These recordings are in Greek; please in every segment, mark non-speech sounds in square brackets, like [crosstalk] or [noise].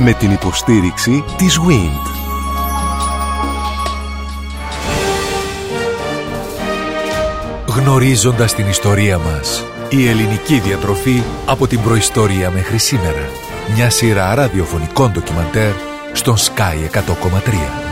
Με την υποστήριξη της WIND. Γνωρίζοντας την ιστορία μας. Η ελληνική διατροφή από την προϊστορία μέχρι σήμερα. Μια σειρά ραδιοφωνικών ντοκιμαντέρ στον Sky 100,3.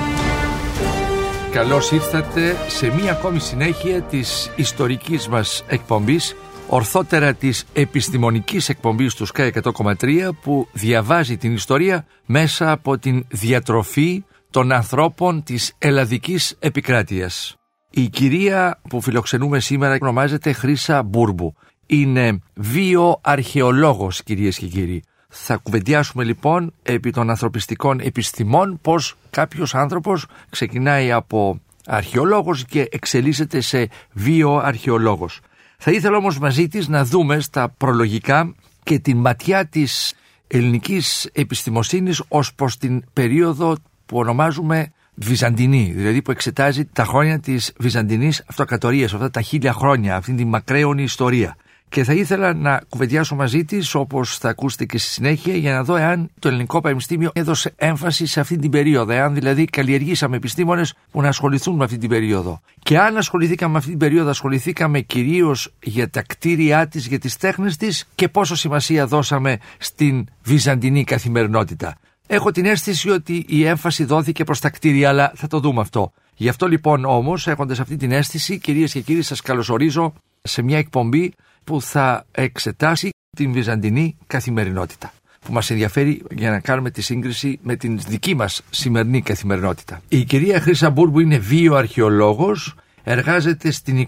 Καλώς ήρθατε σε μία ακόμη συνέχεια της ιστορικής μας εκπομπής ορθότερα της επιστημονικής εκπομπής του Sky 100,3 που διαβάζει την ιστορία μέσα από την διατροφή των ανθρώπων της ελλαδικής επικράτειας. Η κυρία που φιλοξενούμε σήμερα ονομάζεται Χρύσα Μπούρμπου. Είναι βίο-αρχαιολόγος κυρίες και κύριοι. Θα κουβεντιάσουμε λοιπόν επί των ανθρωπιστικών επιστημών πώς κάποιος άνθρωπος ξεκινάει από αρχαιολόγος και εξελίσσεται σε βίο-αρχαιολόγος. Θα ήθελα όμως μαζί της να δούμε στα προλογικά και την ματιά της ελληνικής επιστημοσύνης ως προς την περίοδο που ονομάζουμε Βυζαντινή, δηλαδή που εξετάζει τα χρόνια της Βυζαντινής Αυτοκρατορίας, αυτά τα χίλια χρόνια, αυτή τη μακραίωνη ιστορία. Και θα ήθελα να κουβεντιάσω μαζί της, όπως θα ακούσετε και στη συνέχεια, για να δω εάν το Ελληνικό Πανεπιστήμιο έδωσε έμφαση σε αυτή την περίοδο. Εάν δηλαδή καλλιεργήσαμε επιστήμονες που να ασχοληθούν με αυτή την περίοδο. Και αν ασχοληθήκαμε με αυτή την περίοδο, ασχοληθήκαμε κυρίως για τα κτίρια της, για τις τέχνες της και πόσο σημασία δώσαμε στην βυζαντινή καθημερινότητα. Έχω την αίσθηση ότι η έμφαση δόθηκε προς τα κτίρια, αλλά θα το δούμε αυτό. Γι' αυτό λοιπόν όμως, έχοντας αυτή την αίσθηση, κυρίες και κύριοι, σας καλωσορίζω σε μια εκπομπή που θα εξετάσει την βυζαντινή καθημερινότητα που μας ενδιαφέρει για να κάνουμε τη σύγκριση με την δική μας σημερινή καθημερινότητα. Η κυρία Χρύσα Μπούρμπου είναι βίο-αρχαιολόγος, εργάζεται στην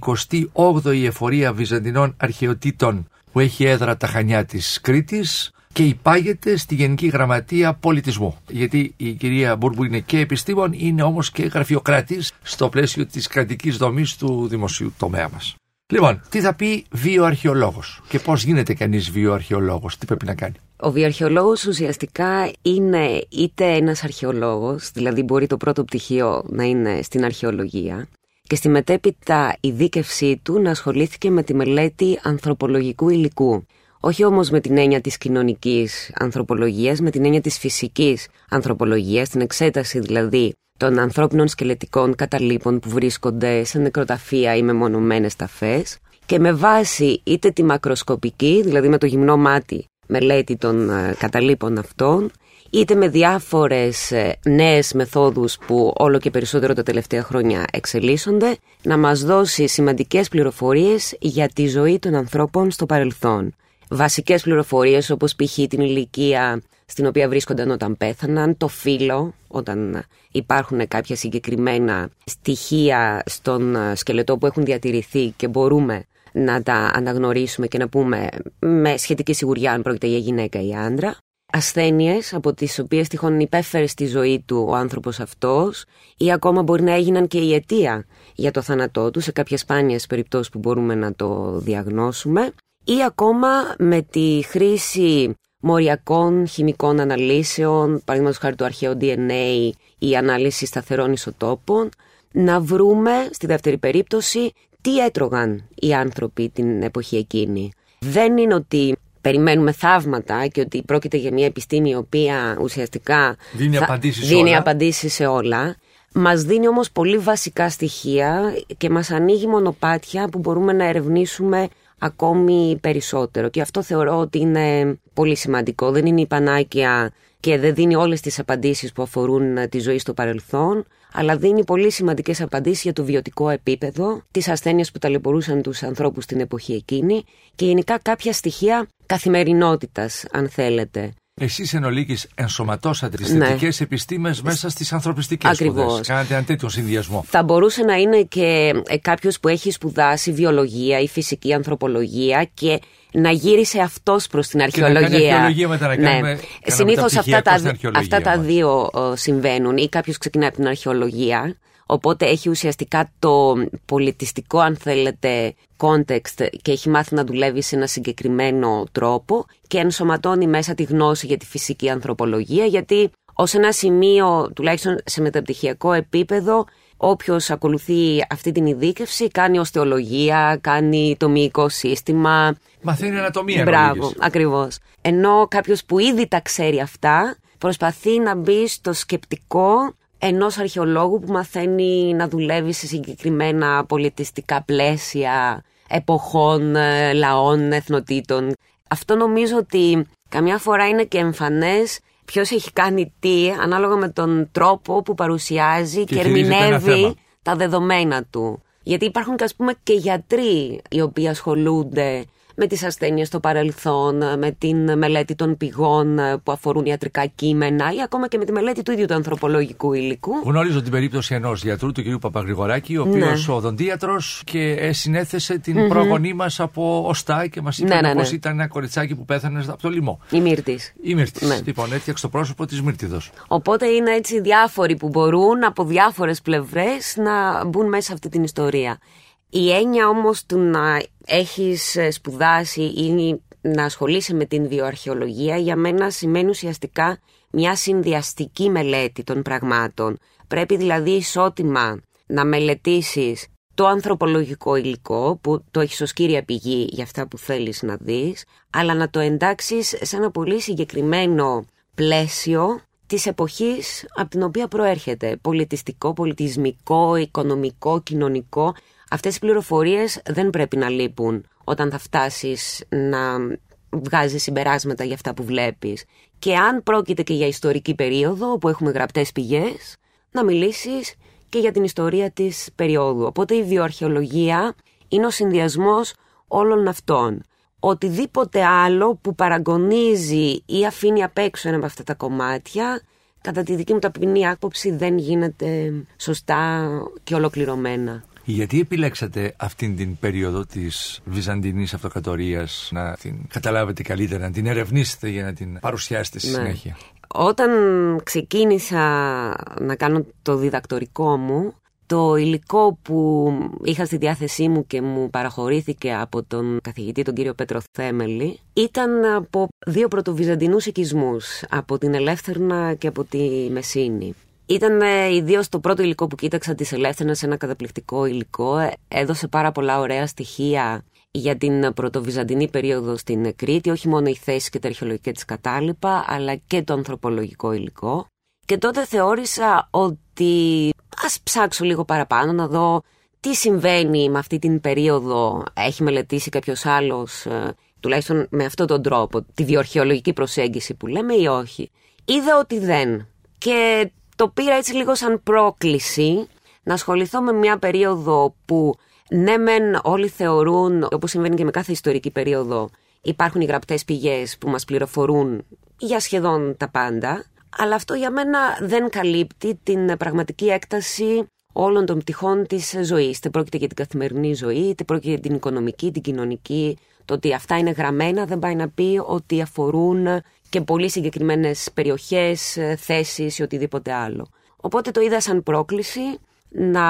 28η εφορία βυζαντινών αρχαιοτήτων που έχει έδρα τα Χανιά της Κρήτης και υπάγεται στη Γενική Γραμματεία Πολιτισμού. Γιατί η κυρία Μπούρμπου είναι και επιστήμον, είναι όμως και γραφειοκράτης στο πλαίσιο της κρατικής δομής του δημοσίου τομέα μας. Λοιπόν, τι θα πει βιοαρχαιολόγος και πώς γίνεται κανείς βιοαρχαιολόγος, τι πρέπει να κάνει; Ο βιοαρχαιολόγος ουσιαστικά είναι είτε ένας αρχαιολόγος, δηλαδή μπορεί το πρώτο πτυχίο να είναι στην αρχαιολογία, και στη μετέπειτα η δίκευσή του να ασχολήθηκε με τη μελέτη ανθρωπολογικού υλικού. Όχι όμως με την έννοια της κοινωνικής ανθρωπολογίας, με την έννοια της φυσικής ανθρωπολογίας, την εξέταση δηλαδή των ανθρώπινων σκελετικών καταλήπων που βρίσκονται σε νεκροταφεία ή με μονομένες ταφές και με βάση είτε τη μακροσκοπική, δηλαδή με το γυμνό μάτι μελέτη των ε, καταλήπων αυτών, είτε με διάφορες ε, νέες μεθόδους που όλο και περισσότερο τα τελευταία χρόνια εξελίσσονται, να μας δώσει σημαντικές πληροφορίες για τη ζωή των ανθρώπων στο παρελθόν. Βασικές πληροφορίες όπως π.χ. την ηλικία στην οποία βρίσκονταν όταν πέθαναν, το φύλλο, όταν υπάρχουν κάποια συγκεκριμένα στοιχεία στον σκελετό που έχουν διατηρηθεί και μπορούμε να τα αναγνωρίσουμε και να πούμε με σχετική σιγουριά αν πρόκειται για γυναίκα ή άντρα. Ασθένειες από τις οποίες τυχόν υπέφερε στη ζωή του ο άνθρωπος αυτός ή ακόμα μπορεί να έγιναν και η αιτία για το θάνατό του σε κάποιες σπάνιες περιπτώσεις που μπορούμε να το διαγνώσουμε ή ακόμα με τη χρήση μοριακών χημικών αναλύσεων, παραδείγματος χάρη του αρχαίου DNA ή ανάλυση σταθερών ισοτόπων, να βρούμε στη δεύτερη περίπτωση τι έτρωγαν οι άνθρωποι την εποχή εκείνη. Δεν είναι ότι περιμένουμε θαύματα και ότι πρόκειται για μια επιστήμη η οποία ουσιαστικά δίνει, απαντήσεις, δίνει απαντήσεις σε όλα. Μας δίνει όμως πολύ βασικά στοιχεία και μας ανοίγει μονοπάτια που μπορούμε να ερευνήσουμε ακόμη περισσότερο. Και αυτό θεωρώ ότι είναι πολύ σημαντικό. Δεν είναι η πανάκια και δεν δίνει όλες τις απαντήσεις που αφορούν τη ζωή στο παρελθόν, αλλά δίνει πολύ σημαντικές απαντήσεις για το βιωτικό επίπεδο, τις ασθένειες που ταλαιπωρούσαν τους ανθρώπους στην εποχή εκείνη και γενικά κάποια στοιχεία καθημερινότητας, αν θέλετε. Εσεί εν ολίγη ενσωματώσατε τις ναι. θετικές επιστήμες μέσα στις ανθρωπιστικές σπουδές. Κάνατε ένα τέτοιο συνδυασμό. Θα μπορούσε να είναι και ε, κάποιος που έχει σπουδάσει βιολογία ή φυσική ανθρωπολογία και να γύρισε αυτός προς την αρχαιολογία. Και να αρχαιολογία μετά να ναι. κάνουμε. Συνήθως αυτά, τα, αυτά τα δύο συμβαίνουν. Ή κάποιος ξεκινάει από την αρχαιολογία Οπότε έχει ουσιαστικά το πολιτιστικό, αν θέλετε, context και έχει μάθει να δουλεύει σε ένα συγκεκριμένο τρόπο και ενσωματώνει μέσα τη γνώση για τη φυσική ανθρωπολογία, γιατί ως ένα σημείο, τουλάχιστον σε μεταπτυχιακό επίπεδο, Όποιος ακολουθεί αυτή την ειδίκευση κάνει οστεολογία, κάνει το μυϊκό σύστημα. Μαθαίνει ανατομία. Μπράβο, ακριβώς. Ενώ κάποιος που ήδη τα ξέρει αυτά προσπαθεί να μπει στο σκεπτικό ενός αρχαιολόγου που μαθαίνει να δουλεύει σε συγκεκριμένα πολιτιστικά πλαίσια εποχών, ε, λαών, εθνοτήτων. Αυτό νομίζω ότι καμιά φορά είναι και εμφανές ποιος έχει κάνει τι ανάλογα με τον τρόπο που παρουσιάζει και, και ερμηνεύει τα δεδομένα του. Γιατί υπάρχουν και ας πούμε και γιατροί οι οποίοι ασχολούνται με τις ασθένειες στο παρελθόν, με την μελέτη των πηγών που αφορούν ιατρικά κείμενα ή ακόμα και με τη μελέτη του ίδιου του ανθρωπολογικού υλικού. Γνωρίζω την περίπτωση ενός γιατρού, του κ. Παπαγρηγοράκη, ο οποίος ναι. οδοντίατρος και συνέθεσε την mm-hmm. πρόγονή μας από οστά και μας είπε ναι, ναι, ναι. ήταν ένα κοριτσάκι που πέθανε από το λοιμό. Η Μύρτης. Η Μύρτης. Ναι. Λοιπόν, έφτιαξε το πρόσωπο της Μύρτιδος. Οπότε είναι έτσι διάφοροι που μπορούν από διάφορες πλευρές να μπουν μέσα σε αυτή την ιστορία. Η έννοια όμως του να έχεις ε, σπουδάσει ή να ασχολείσαι με την βιοαρχαιολογία για μένα σημαίνει ουσιαστικά μια συνδυαστική μελέτη των πραγμάτων. Πρέπει δηλαδή ισότιμα να μελετήσεις το ανθρωπολογικό υλικό που το έχεις ως κύρια πηγή για αυτά που θέλεις να δεις, αλλά να το εντάξεις σε ένα πολύ συγκεκριμένο πλαίσιο της εποχής από την οποία προέρχεται. Πολιτιστικό, πολιτισμικό, οικονομικό, κοινωνικό. Αυτές οι πληροφορίες δεν πρέπει να λείπουν όταν θα φτάσεις να βγάζεις συμπεράσματα για αυτά που βλέπεις. Και αν πρόκειται και για ιστορική περίοδο όπου έχουμε γραπτές πηγές, να μιλήσεις και για την ιστορία της περίοδου. Οπότε η βιοαρχαιολογία είναι ο συνδυασμός όλων αυτών. Οτιδήποτε άλλο που παραγωνίζει ή αφήνει απ' έξω ένα από αυτά τα κομμάτια, κατά τη δική μου ταπεινή άποψη δεν γίνεται σωστά και ολοκληρωμένα. Γιατί επιλέξατε αυτήν την περίοδο της Βυζαντινής Αυτοκρατορίας να την καταλάβετε καλύτερα, να την ερευνήσετε για να την παρουσιάσετε στη ναι. συνέχεια; Όταν ξεκίνησα να κάνω το διδακτορικό μου, το υλικό που είχα στη διάθεσή μου και μου παραχωρήθηκε από τον καθηγητή τον κύριο Πέτρο Θέμελη ήταν από δύο πρωτοβυζαντινούς οικισμούς, από την Ελεύθερνα και από τη Μεσίνη. Ήταν ε, ιδίως το πρώτο υλικό που κοίταξα της Ελεύθερα, ένα καταπληκτικό υλικό. Ε, έδωσε πάρα πολλά ωραία στοιχεία για την πρωτοβυζαντινή περίοδο στην Κρήτη, όχι μόνο οι θέσει και τα αρχαιολογικά της κατάλοιπα, αλλά και το ανθρωπολογικό υλικό. Και τότε θεώρησα ότι ας ψάξω λίγο παραπάνω να δω τι συμβαίνει με αυτή την περίοδο. Έχει μελετήσει κάποιος άλλος, ε, τουλάχιστον με αυτόν τον τρόπο, τη διορχαιολογική προσέγγιση που λέμε ή όχι. Είδα ότι δεν. Και το πήρα έτσι λίγο σαν πρόκληση να ασχοληθώ με μια περίοδο που ναι μεν όλοι θεωρούν, όπως συμβαίνει και με κάθε ιστορική περίοδο, υπάρχουν οι γραπτές πηγές που μας πληροφορούν για σχεδόν τα πάντα, αλλά αυτό για μένα δεν καλύπτει την πραγματική έκταση όλων των πτυχών της ζωής. Είτε πρόκειται για την καθημερινή ζωή, είτε πρόκειται για την οικονομική, την κοινωνική. Το ότι αυτά είναι γραμμένα δεν πάει να πει ότι αφορούν και πολύ συγκεκριμένες περιοχές, ε, θέσεις ή οτιδήποτε άλλο. Οπότε το είδα σαν πρόκληση να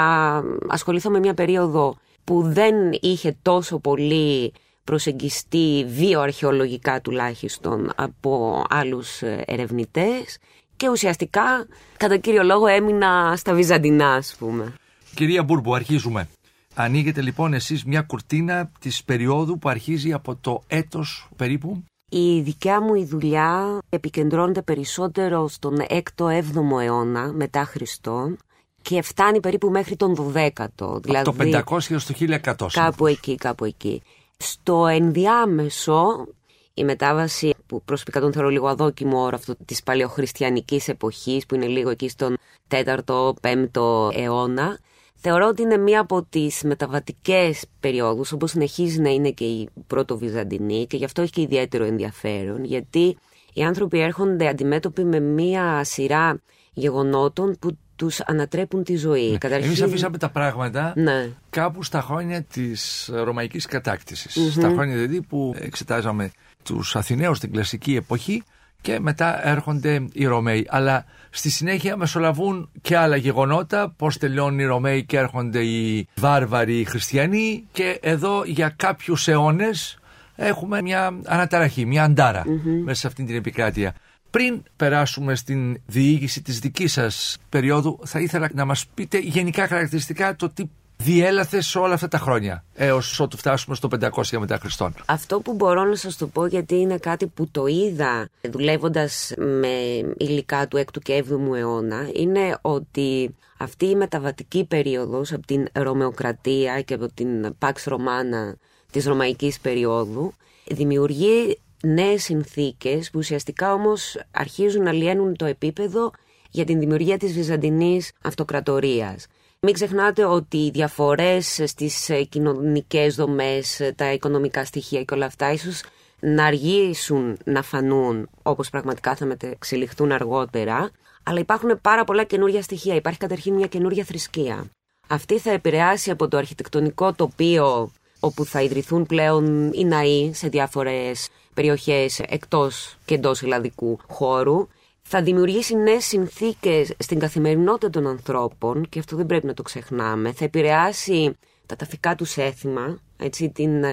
ασχοληθώ με μια περίοδο που δεν είχε τόσο πολύ προσεγγιστεί βιοαρχαιολογικά τουλάχιστον από άλλους ε, ερευνητές και ουσιαστικά κατά κύριο λόγο έμεινα στα Βυζαντινά ας πούμε. Κυρία Μπούρμπου αρχίζουμε. Ανοίγετε λοιπόν εσείς μια κουρτίνα της περίοδου που αρχίζει από το έτος περίπου; Η δικιά μου η δουλειά επικεντρώνεται περισσότερο στον 6ο-7ο αιώνα μετά Χριστόν και φτάνει περίπου μέχρι τον 12ο. Δηλαδή, το 500 έως το 1100. Κάπου εκεί, κάπου εκεί. Στο ενδιάμεσο η μετάβαση που προσωπικά τον θεωρώ λίγο αδόκιμο όρο αυτό της παλαιοχριστιανικής εποχής που είναι λίγο εκεί στον 4ο, 5ο αιώνα Θεωρώ ότι είναι μία από τις μεταβατικές περιόδους, όπως συνεχίζει να είναι και η πρώτο Βυζαντινή και γι' αυτό έχει και ιδιαίτερο ενδιαφέρον, γιατί οι άνθρωποι έρχονται αντιμέτωποι με μία σειρά γεγονότων που τους ανατρέπουν τη ζωή. Ναι. Καταρχήν... Εμείς αφήσαμε τα πράγματα ναι. κάπου στα χρόνια της ρωμαϊκής κατάκτησης. Στα χρόνια δηλαδή που εξετάζαμε τους Αθηναίους στην κλασική εποχή και μετά έρχονται οι Ρωμαίοι. Αλλά στη συνέχεια μεσολαβούν και άλλα γεγονότα, πώς τελειώνουν οι Ρωμαίοι και έρχονται οι βάρβαροι χριστιανοί και εδώ για κάποιους αιώνες έχουμε μια αναταραχή, μια ανταρα μέσα σε αυτήν την επικράτεια. Πριν περάσουμε στην διήγηση της δικής σας περίοδου, θα ήθελα να μας πείτε γενικά χαρακτηριστικά το τι διέλαθες σε όλα αυτά τα χρόνια, έως ότου φτάσουμε στο 500 μετά Χριστόν. Αυτό που μπορώ να σας το πω, γιατί είναι κάτι που το είδα δουλεύοντας με υλικά του 6ου και 7ου αιώνα, είναι ότι αυτή η μεταβατική περίοδος από την Ρωμαιοκρατία και από την Pax Romana της Ρωμαϊκής περίοδου δημιουργεί νέες συνθήκες που ουσιαστικά όμως αρχίζουν να λιένουν το επίπεδο για την δημιουργία της Βυζαντινής Αυτοκρατορίας. Μην ξεχνάτε ότι οι διαφορές στις κοινωνικές δομές, τα οικονομικά στοιχεία και όλα αυτά ίσως να αργήσουν να φανούν όπως πραγματικά θα μεταξελιχθούν αργότερα, αλλά υπάρχουν πάρα πολλά καινούργια στοιχεία. Υπάρχει καταρχήν μια καινούργια θρησκεία. Αυτή θα επηρεάσει από το αρχιτεκτονικό τοπίο όπου θα ιδρυθούν πλέον οι ναοί σε διάφορες περιοχές εκτός και εντός ελλαδικού χώρου θα δημιουργήσει νέες συνθήκες στην καθημερινότητα των ανθρώπων και αυτό δεν πρέπει να το ξεχνάμε. Θα επηρεάσει τα ταφικά τους έθιμα, έτσι, την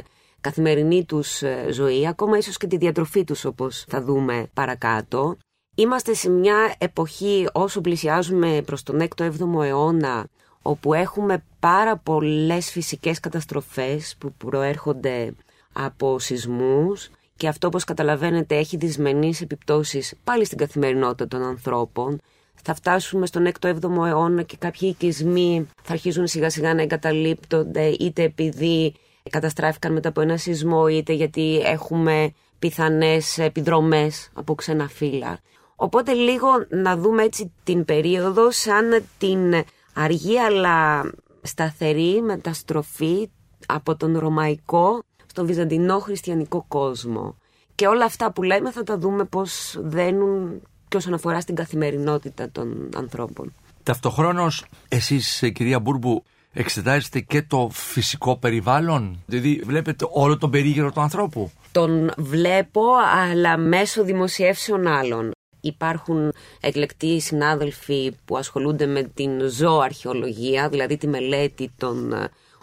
καθημερινή τους ε, ζωή, ακόμα ίσως και τη διατροφή τους όπως θα δούμε παρακάτω. Είμαστε σε μια εποχή όσο πλησιάζουμε προς τον 6ο-7ο αιώνα όπου έχουμε πάρα πολλές φυσικές καταστροφές που προέρχονται από σεισμούς και αυτό όπως καταλαβαίνετε έχει δυσμενείς επιπτώσεις πάλι στην καθημερινότητα των ανθρώπων. Θα φτάσουμε στον 6ο-7ο αιώνα και κάποιοι οικισμοί θα αρχίζουν σιγά σιγά να εγκαταλείπτονται είτε επειδή καταστράφηκαν μετά από ένα σεισμό είτε γιατί έχουμε πιθανές επιδρομές από ξένα φύλλα. Οπότε λίγο να δούμε έτσι την περίοδο σαν την αργή αλλά σταθερή μεταστροφή από τον ρωμαϊκό στον βυζαντινό χριστιανικό κόσμο. Και όλα αυτά που λέμε θα τα δούμε πώς δένουν και όσον αφορά στην καθημερινότητα των ανθρώπων. Ταυτοχρόνως εσείς κυρία Μπούρμπου εξετάζετε και το φυσικό περιβάλλον, δηλαδή βλέπετε όλο τον περίγυρο του ανθρώπου; Τον βλέπω αλλά μέσω δημοσιεύσεων άλλων. Υπάρχουν εκλεκτοί συνάδελφοι που ασχολούνται με την ζωοαρχαιολογία, δηλαδή τη μελέτη των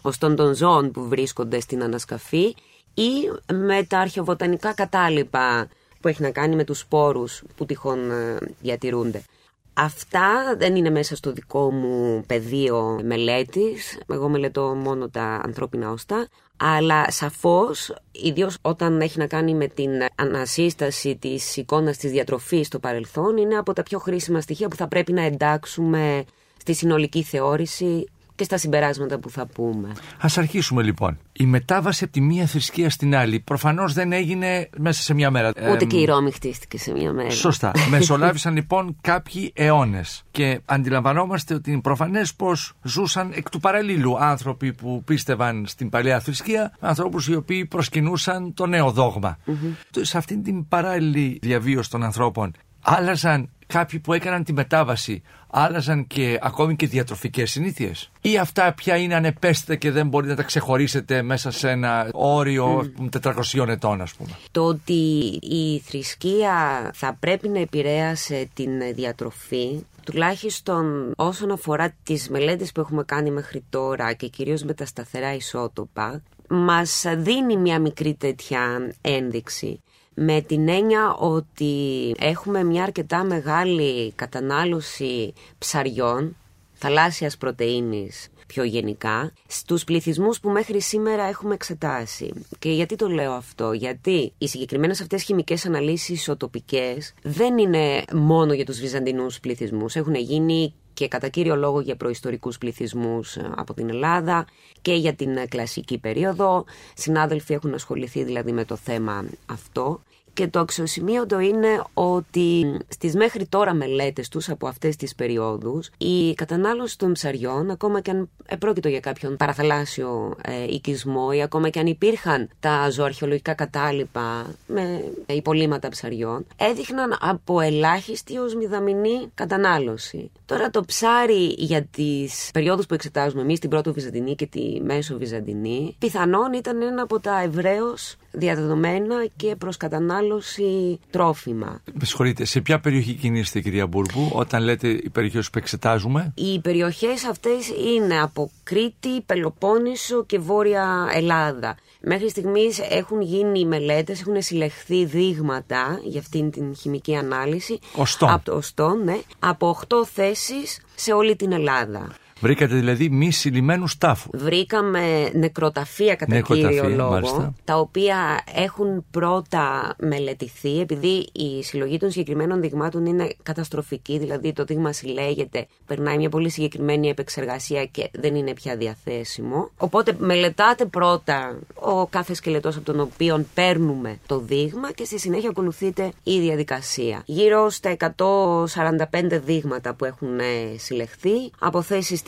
οστών των ζώων που βρίσκονται στην ανασκαφή ή με τα αρχαιοβοτανικά κατάλοιπα που έχει να κάνει με τους σπόρους που τυχόν ε, διατηρούνται. Αυτά δεν είναι μέσα στο δικό μου πεδίο μελέτης. Εγώ μελετώ μόνο τα ανθρώπινα ώστα. Αλλά σαφώς, ιδίως όταν έχει να κάνει με την ανασύσταση της εικόνας της διατροφής στο παρελθόν, είναι από τα πιο χρήσιμα στοιχεία που θα πρέπει να εντάξουμε στη συνολική θεώρηση και στα συμπεράσματα που θα πούμε. Α αρχίσουμε λοιπόν. Η μετάβαση από τη μία θρησκεία στην άλλη προφανώς δεν έγινε μέσα σε μια μέρα. Ούτε και η Ρώμη χτίστηκε σε μια μέρα. Σωστά. [laughs] Μεσολάβησαν λοιπόν κάποιοι αιώνες. Και αντιλαμβανόμαστε ότι είναι προφανές πως ζούσαν εκ του παραλλήλου άνθρωποι που πίστευαν στην παλαιά θρησκεία, ανθρώπους οι οποίοι προσκυνούσαν το νέο Σε αυτήν την παράλληλη διαβίωση των ανθρώπων άλλαζαν κάποιοι που έκαναν τη μετάβαση άλλαζαν και ακόμη και διατροφικές συνήθειες ή αυτά πια είναι ανεπαίσθητα και δεν μπορείτε να τα ξεχωρίσετε μέσα σε ένα όριο mm. 400 ετών ας πούμε. Το ότι η θρησκεία θα πρέπει να επηρέασε την διατροφή τουλάχιστον όσον αφορά τις μελέτες που έχουμε κάνει μέχρι τώρα και κυρίως με τα σταθερά ισότοπα μας δίνει μια μικρή τέτοια ένδειξη με την έννοια ότι έχουμε μια αρκετά μεγάλη κατανάλωση ψαριών, θαλάσσιας πρωτεΐνης πιο γενικά, στους πληθυσμούς που μέχρι σήμερα έχουμε εξετάσει. Και γιατί το λέω αυτό, γιατί οι συγκεκριμένες αυτές χημικές αναλύσεις ισοτοπικές δεν είναι μόνο για τους βυζαντινούς πληθυσμούς, έχουν γίνει και κατά κύριο λόγο για προϊστορικούς πληθυσμούς ε, από την Ελλάδα και για την ε, κλασική περίοδο. Συνάδελφοι έχουν ασχοληθεί δηλαδή με το θέμα αυτό. Και το αξιοσημείωτο είναι ότι στις μέχρι τώρα μελέτες τους από αυτές τις περιόδους η κατανάλωση των ψαριών, ακόμα και αν επρόκειτο για κάποιον παραθαλάσσιο ε, οικισμό ή ακόμα και αν υπήρχαν τα ζωοαρχαιολογικά κατάλοιπα με υπολείμματα ψαριών, έδειχναν από ελάχιστη ως μηδαμινή κατανάλωση. Τώρα το ψάρι για τις περιόδους που εξετάζουμε εμείς, την πρώτο Βυζαντινή και τη μέσο Βυζαντινή, πιθανόν ήταν ένα από τα ευρέως διαδεδομένα και προς κατανάλωση τρόφιμα. Με συγχωρείτε, σε ποια περιοχή κινείστε κυρία Μπούρμπου όταν λέτε οι περιοχές που εξετάζουμε; Οι περιοχές αυτές είναι από Κρήτη, Πελοπόννησο και Βόρεια Ελλάδα. Μέχρι στιγμής έχουν γίνει μελέτες, έχουν συλλεχθεί δείγματα για αυτήν την χημική ανάλυση. Οστών. Από, οστών, ναι, από 8 θέσεις σε όλη την Ελλάδα. Βρήκατε δηλαδή μη συλλημένους τάφους. Βρήκαμε νεκροταφεία κατά Νεκροταφεία, κύριο λόγο, μάλιστα. τα οποία έχουν πρώτα μελετηθεί, επειδή η συλλογή των συγκεκριμένων δειγμάτων είναι καταστροφική, δηλαδή το δείγμα συλλέγεται, περνάει μια πολύ συγκεκριμένη επεξεργασία και δεν είναι πια διαθέσιμο. Οπότε μελετάτε πρώτα ο κάθε σκελετός από τον οποίο παίρνουμε το δείγμα και στη συνέχεια ακολουθείται η διαδικασία. Γύρω στα 145 δείγματα που έχουν ε, συλλεχθεί από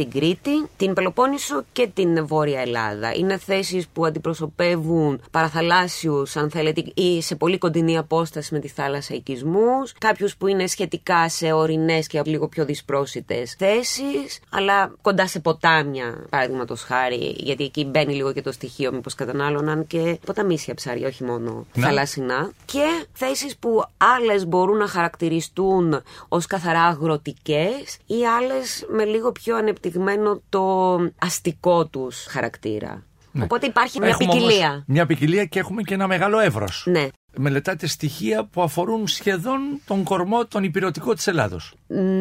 θέσεις στην Κρήτη, την Πελοπόννησο και την Βόρεια Ελλάδα. Είναι θέσεις που αντιπροσωπεύουν παραθαλάσσιους, αν θέλετε, ή σε πολύ κοντινή απόσταση με τη θάλασσα οικισμούς, κάποιους που είναι σχετικά σε ορεινές και λίγο πιο δυσπρόσιτες θέσεις, αλλά κοντά σε ποτάμια, παραδείγματος χάρη, γιατί εκεί μπαίνει λίγο και το στοιχείο μήπως κατανάλωναν και ποταμίσια ψάρια, όχι μόνο Ναι. θαλασσινά. Και θέσεις που άλλες μπορούν να χαρακτηριστούν ως καθαρά αγροτικές ή άλλες με λίγο πιο ανεπτυγμένο το αστικό τους χαρακτήρα. Οπότε υπάρχει μια Ναι. Έχουμε όμως ποικιλία. μια ποικιλία και έχουμε και ένα μεγάλο εύρος. Ναι. Μελετάτε στοιχεία που αφορούν σχεδόν τον κορμό, τον υπηρετικό της Ελλάδος.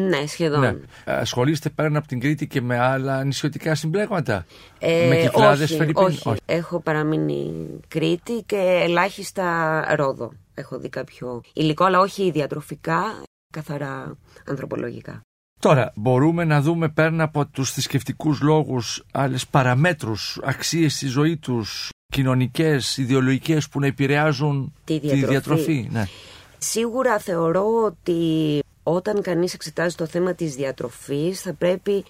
Ναι, σχεδόν. Ναι. Ασχολείστε πέραν από την Κρήτη και με άλλα νησιωτικά συμπλέγματα; Ε, με κυκλάδες, όχι, Φερρυπίν; όχι. Έχω παραμείνει Κρήτη και ελάχιστα Ρόδο. Έχω δει κάποιο υλικό, αλλά όχι διατροφικά, καθαρά ανθρωπολογικά. Τώρα, μπορούμε να δούμε πέραν από τους θρησκευτικούς λόγους άλλες παραμέτρους, αξίες στη ζωή τους, κοινωνικές, ιδεολογικές που να επηρεάζουν Τη τη διατροφή. διατροφή. Ναι. Σίγουρα θεωρώ ότι όταν κανείς εξετάζει το θέμα της διατροφής θα πρέπει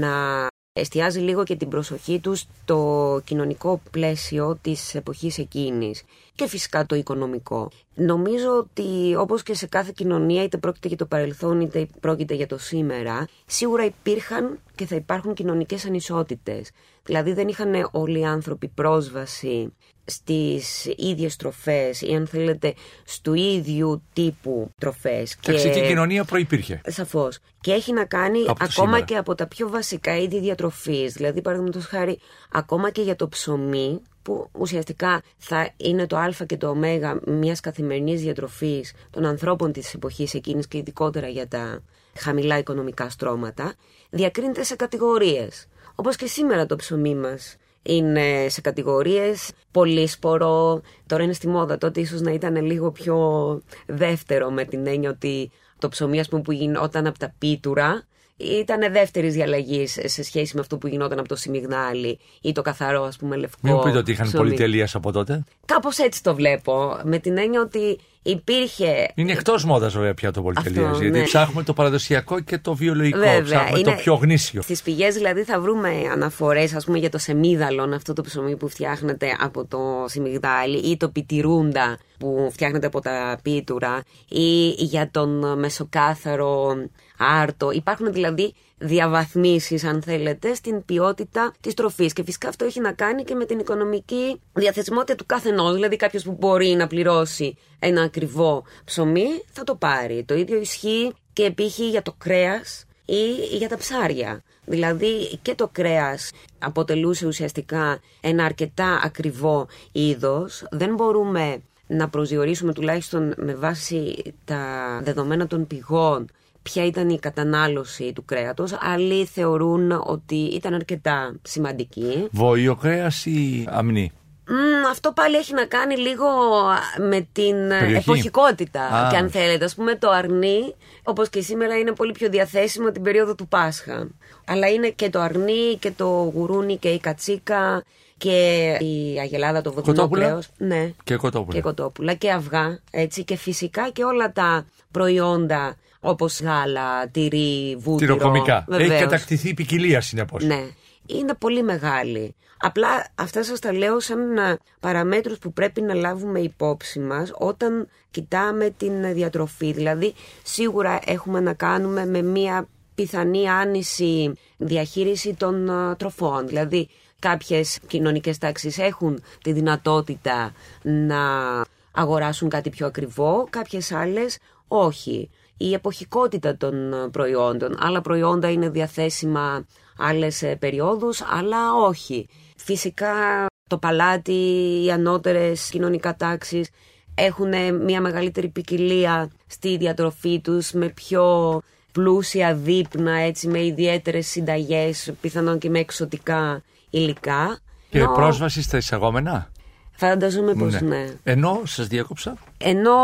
να εστιάζει λίγο και την προσοχή του στο κοινωνικό πλαίσιο της εποχής εκείνης και φυσικά το οικονομικό. Νομίζω ότι όπως και σε κάθε κοινωνία είτε πρόκειται για το παρελθόν είτε πρόκειται για το σήμερα σίγουρα υπήρχαν και θα υπάρχουν κοινωνικές ανισότητες. Δηλαδή δεν είχαν όλοι οι άνθρωποι πρόσβαση στις ίδιες τροφές ή αν θέλετε στου ίδιου τύπου τροφές. Ταξική κοινωνία προϋπήρχε. Σαφώς. Και έχει να κάνει Από το ακόμα σήμερα. και από τα πιο βασικά είδη διατροφής. Δηλαδή, παραδείγματος χάρη, ακόμα και για το ψωμί, που ουσιαστικά θα είναι το Α και το Ω μιας καθημερινής διατροφής των ανθρώπων της εποχής εκείνης και ειδικότερα για τα χαμηλά οικονομικά στρώματα, διακρίνεται σε κατηγορίες. Όπως και σήμερα το ψωμί μας είναι σε κατηγορίες πολύ σπορό, τώρα είναι στη μόδα, τότε ίσως να ήταν λίγο πιο δεύτερο με την έννοια ότι το ψωμί ας πούμε, που γινόταν από τα πίτουρα ήταν δεύτερης διαλλαγής σε σχέση με αυτό που γινόταν από το σιμιγδάλι ή το καθαρό, ας πούμε, λευκό. Μην μου πείτε ότι είχαν ψωμί. πολυτελεία από τότε. Κάπως έτσι το βλέπω. Με την έννοια ότι υπήρχε. Είναι εκτός μόδας βέβαια πια το πολυτελεία. Αυτό, Γιατί ναι. ψάχνουμε το παραδοσιακό και το βιολογικό. Βέβαια, ψάχνουμε είναι- το πιο γνήσιο. Στις πηγές δηλαδή θα βρούμε αναφορές ας πούμε για το σεμίδαλον, αυτό το ψωμί που φτιάχνεται από το σιμιγδάλι ή το πιτιρούντα που φτιάχνεται από τα πίτουρα ή για τον μεσοκάθαρο άρτο. Υπάρχουν δηλαδή διαβαθμίσεις αν θέλετε στην ποιότητα της τροφής και φυσικά αυτό έχει να κάνει και με την οικονομική διαθεσιμότητα του καθενός δηλαδή κάποιος που μπορεί να πληρώσει ένα ακριβό ψωμί θα το πάρει το ίδιο ισχύει και επίχει για το κρέας ή για τα ψάρια. Δηλαδή και το κρέας αποτελούσε ουσιαστικά ένα αρκετά ακριβό είδος. Δεν μπορούμε να προσδιορίσουμε τουλάχιστον με βάση τα δεδομένα των πηγών ποια ήταν η κατανάλωση του κρέατος. Άλλοι θεωρούν ότι ήταν αρκετά σημαντική. Βόηο κρέας ή αμνή; Μμμ, αυτό πάλι έχει να κάνει λίγο με την ε, Περιοχή. εποχικότητα. Α. Και αν θέλετε, ας πούμε, το αρνί, όπως και σήμερα, είναι πολύ πιο διαθέσιμο την περίοδο του Πάσχα. Αλλά είναι και το αρνί και το γουρούνι και η κατσίκα και η αγελάδα, το βοτινό Κοτόπουλα. κρέος. Ναι. Και κοτόπουλα. Και κοτόπουλα και αυγά, έτσι. Και φυσικά και όλα τα προϊόντα όπως γάλα, τυρί, βούτυρο. Τυροκομικά. Έχει βεβαίως. κατακτηθεί η ποικιλία συνεπώς. Ναι. Είναι πολύ μεγάλη. Απλά αυτά σας τα λέω σαν α, παραμέτρους που πρέπει να λάβουμε υπόψη μας όταν κοιτάμε την διατροφή. Δηλαδή σίγουρα έχουμε να κάνουμε με μια πιθανή άνηση διαχείριση των α, τροφών. Δηλαδή κάποιες κοινωνικές τάξεις έχουν τη δυνατότητα να αγοράσουν κάτι πιο ακριβό, κάποιες άλλες όχι. Η εποχικότητα των ε, προϊόντων. Άλλα προϊόντα είναι διαθέσιμα άλλες ε, περιόδους, αλλά όχι. Φυσικά το παλάτι, οι ανώτερες κοινωνικά τάξεις έχουν ε, μια μεγαλύτερη ποικιλία στη διατροφή τους με πιο πλούσια δείπνα έτσι με ιδιαίτερες συνταγές, πιθανόν και με εξωτικά υλικά. Και Ενώ... πρόσβαση στα εισαγόμενα; Φανταζόμαι πως ναι. ναι. Ενώ, σας διέκοψα; Ενώ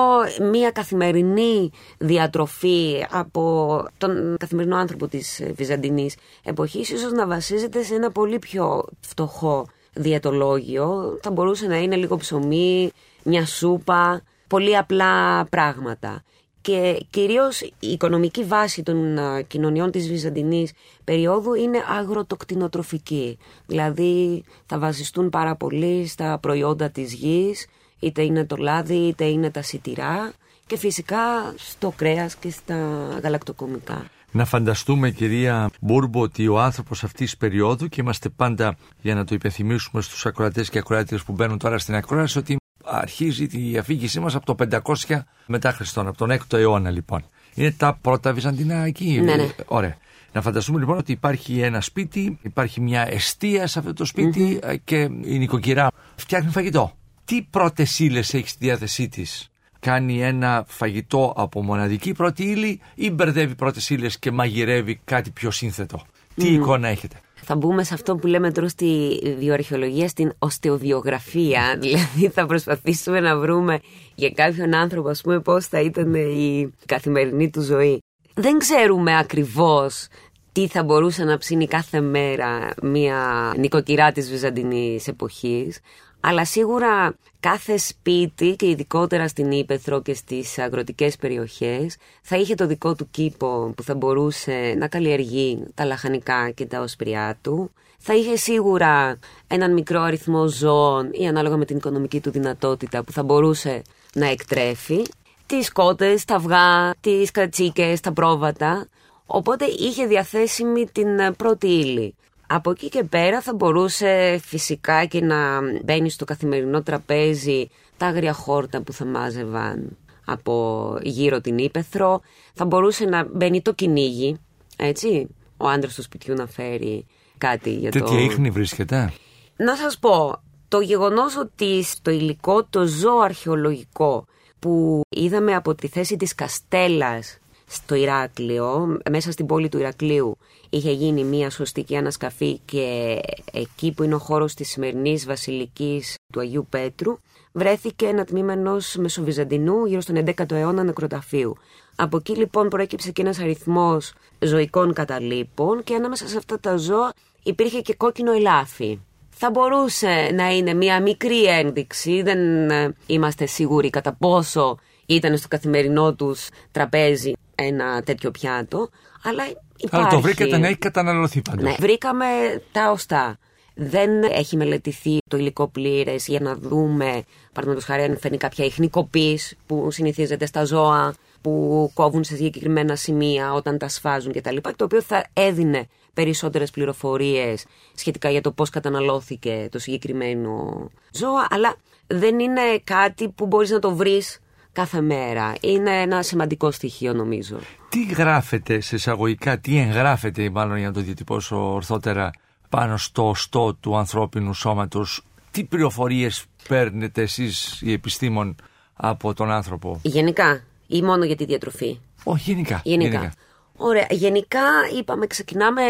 μια καθημερινή διατροφή από τον καθημερινό άνθρωπο της Βυζαντινής εποχής ίσως να βασίζεται σε ένα πολύ πιο φτωχό διαιτολόγιο. Θα μπορούσε να είναι λίγο ψωμί, μια σούπα, πολύ απλά πράγματα και κυρίως η οικονομική βάση των κοινωνιών της Βυζαντινής περίοδου είναι αγροτοκτηνοτροφική. Δηλαδή θα βασιστούν πάρα πολύ στα προϊόντα της γης, είτε είναι το λάδι είτε είναι τα σιτηρά και φυσικά στο κρέας και στα γαλακτοκομικά. Να φανταστούμε κυρία Μπούρμπο ότι ο άνθρωπος αυτής της περίοδου και είμαστε πάντα για να το υπενθυμίσουμε στους ακροατές και ακροάτες που μπαίνουν τώρα στην ακρόαση ότι αρχίζει η αφήγησή μας από το 500 μετά Χριστόν, από τον 6ο αιώνα λοιπόν. Είναι τα πρώτα Βυζαντινά εκεί. Ναι, ναι. Ωραία. Να φανταστούμε λοιπόν ότι υπάρχει ένα σπίτι, υπάρχει μια αιστεία σε αυτό το σπιτι ε, και η νοικοκυρά φτιάχνει φαγητό. Τι πρώτες ύλες έχει στη διάθεσή της, Κάνει ένα φαγητό από μοναδική πρώτη ύλη ή μπερδεύει πρώτες ύλες και μαγειρεύει κάτι πιο σύνθετο; Τι εικόνα έχετε; Θα μπούμε σε αυτό που λέμε τώρα στη βιοαρχαιολογία, στην οστεοβιογραφία. [laughs] Δηλαδή θα προσπαθήσουμε να βρούμε για κάποιον άνθρωπο, ας πούμε, πώς θα ήταν η καθημερινή του ζωή. Δεν ξέρουμε ακριβώς τι θα μπορούσε να ψήνει κάθε μέρα μια νοικοκυρά της Βυζαντινής εποχής, αλλά σίγουρα κάθε σπίτι και ειδικότερα στην Ήπεθρο και στις αγροτικές περιοχές θα είχε το δικό του κήπο που θα μπορούσε να καλλιεργεί τα λαχανικά και τα οσπριά του. Θα είχε σίγουρα έναν μικρό αριθμό ζώων ή ανάλογα με την οικονομική του δυνατότητα που θα μπορούσε να εκτρέφει. Τις κότες, τα αυγά, τις κατσίκες, τα πρόβατα. Οπότε είχε διαθέσιμη την πρώτη ύλη. Από εκεί και πέρα θα μπορούσε φυσικά και να μπαίνει στο καθημερινό τραπέζι τα άγρια χόρτα που θα μάζευαν από γύρω την Ήπεθρο. Θα μπορούσε να μπαίνει το κυνήγι, έτσι, ο άντρας του σπιτιού να φέρει κάτι για Τέτοια το... Τέτοια ίχνη βρίσκεται. Να σας πω, το γεγονός ότι στο υλικό το ζώο αρχαιολογικό που είδαμε από τη θέση της Καστέλας στο Ηράκλειο, μέσα στην πόλη του Ηρακλείου, είχε γίνει μια σωστική ανασκαφή και εκεί που είναι ο χώρος της σημερινής βασιλικής του Αγίου Πέτρου, βρέθηκε ένα τμήμα ενός Μεσοβυζαντινού γύρω στον 11ο αιώνα νεκροταφείου. Από εκεί λοιπόν προέκυψε και ένας αριθμός ζωικών καταλήπων και ανάμεσα σε αυτά τα ζώα υπήρχε και κόκκινο ελάφι. Θα μπορούσε να είναι μια μικρή ένδειξη, δεν ε, είμαστε σίγουροι κατά πόσο ήταν στο καθημερινό τους τραπέζι ένα τέτοιο πιάτο, αλλά υπάρχει. Αλλά το βρήκατε να έχει καταναλωθεί πάντως. Ναι, βρήκαμε τα οστά. Δεν έχει μελετηθεί το υλικό πλήρες για να δούμε, παραδείγματος χάρη, αν φέρνει κάποια ηχνικοπή που συνηθίζεται στα ζώα, που κόβουν σε συγκεκριμένα σημεία όταν τα σφάζουν κτλ. Το οποίο θα έδινε περισσότερες πληροφορίες σχετικά για το πώς καταναλώθηκε το συγκεκριμένο ζώο, αλλά δεν είναι κάτι που μπορείς να το βρεις κάθε μέρα. Είναι ένα σημαντικό στοιχείο νομίζω. Τι γράφεται σε εισαγωγικά, τι εγγράφεται μάλλον για να το διατυπώσω ορθότερα πάνω στο οστό του ανθρώπινου σώματος; Τι πληροφορίες παίρνετε εσείς οι επιστήμον από τον άνθρωπο; Γενικά ή μόνο για τη διατροφή; Όχι γενικά. Γενικά. γενικά. Ωραία. Γενικά είπαμε ξεκινάμε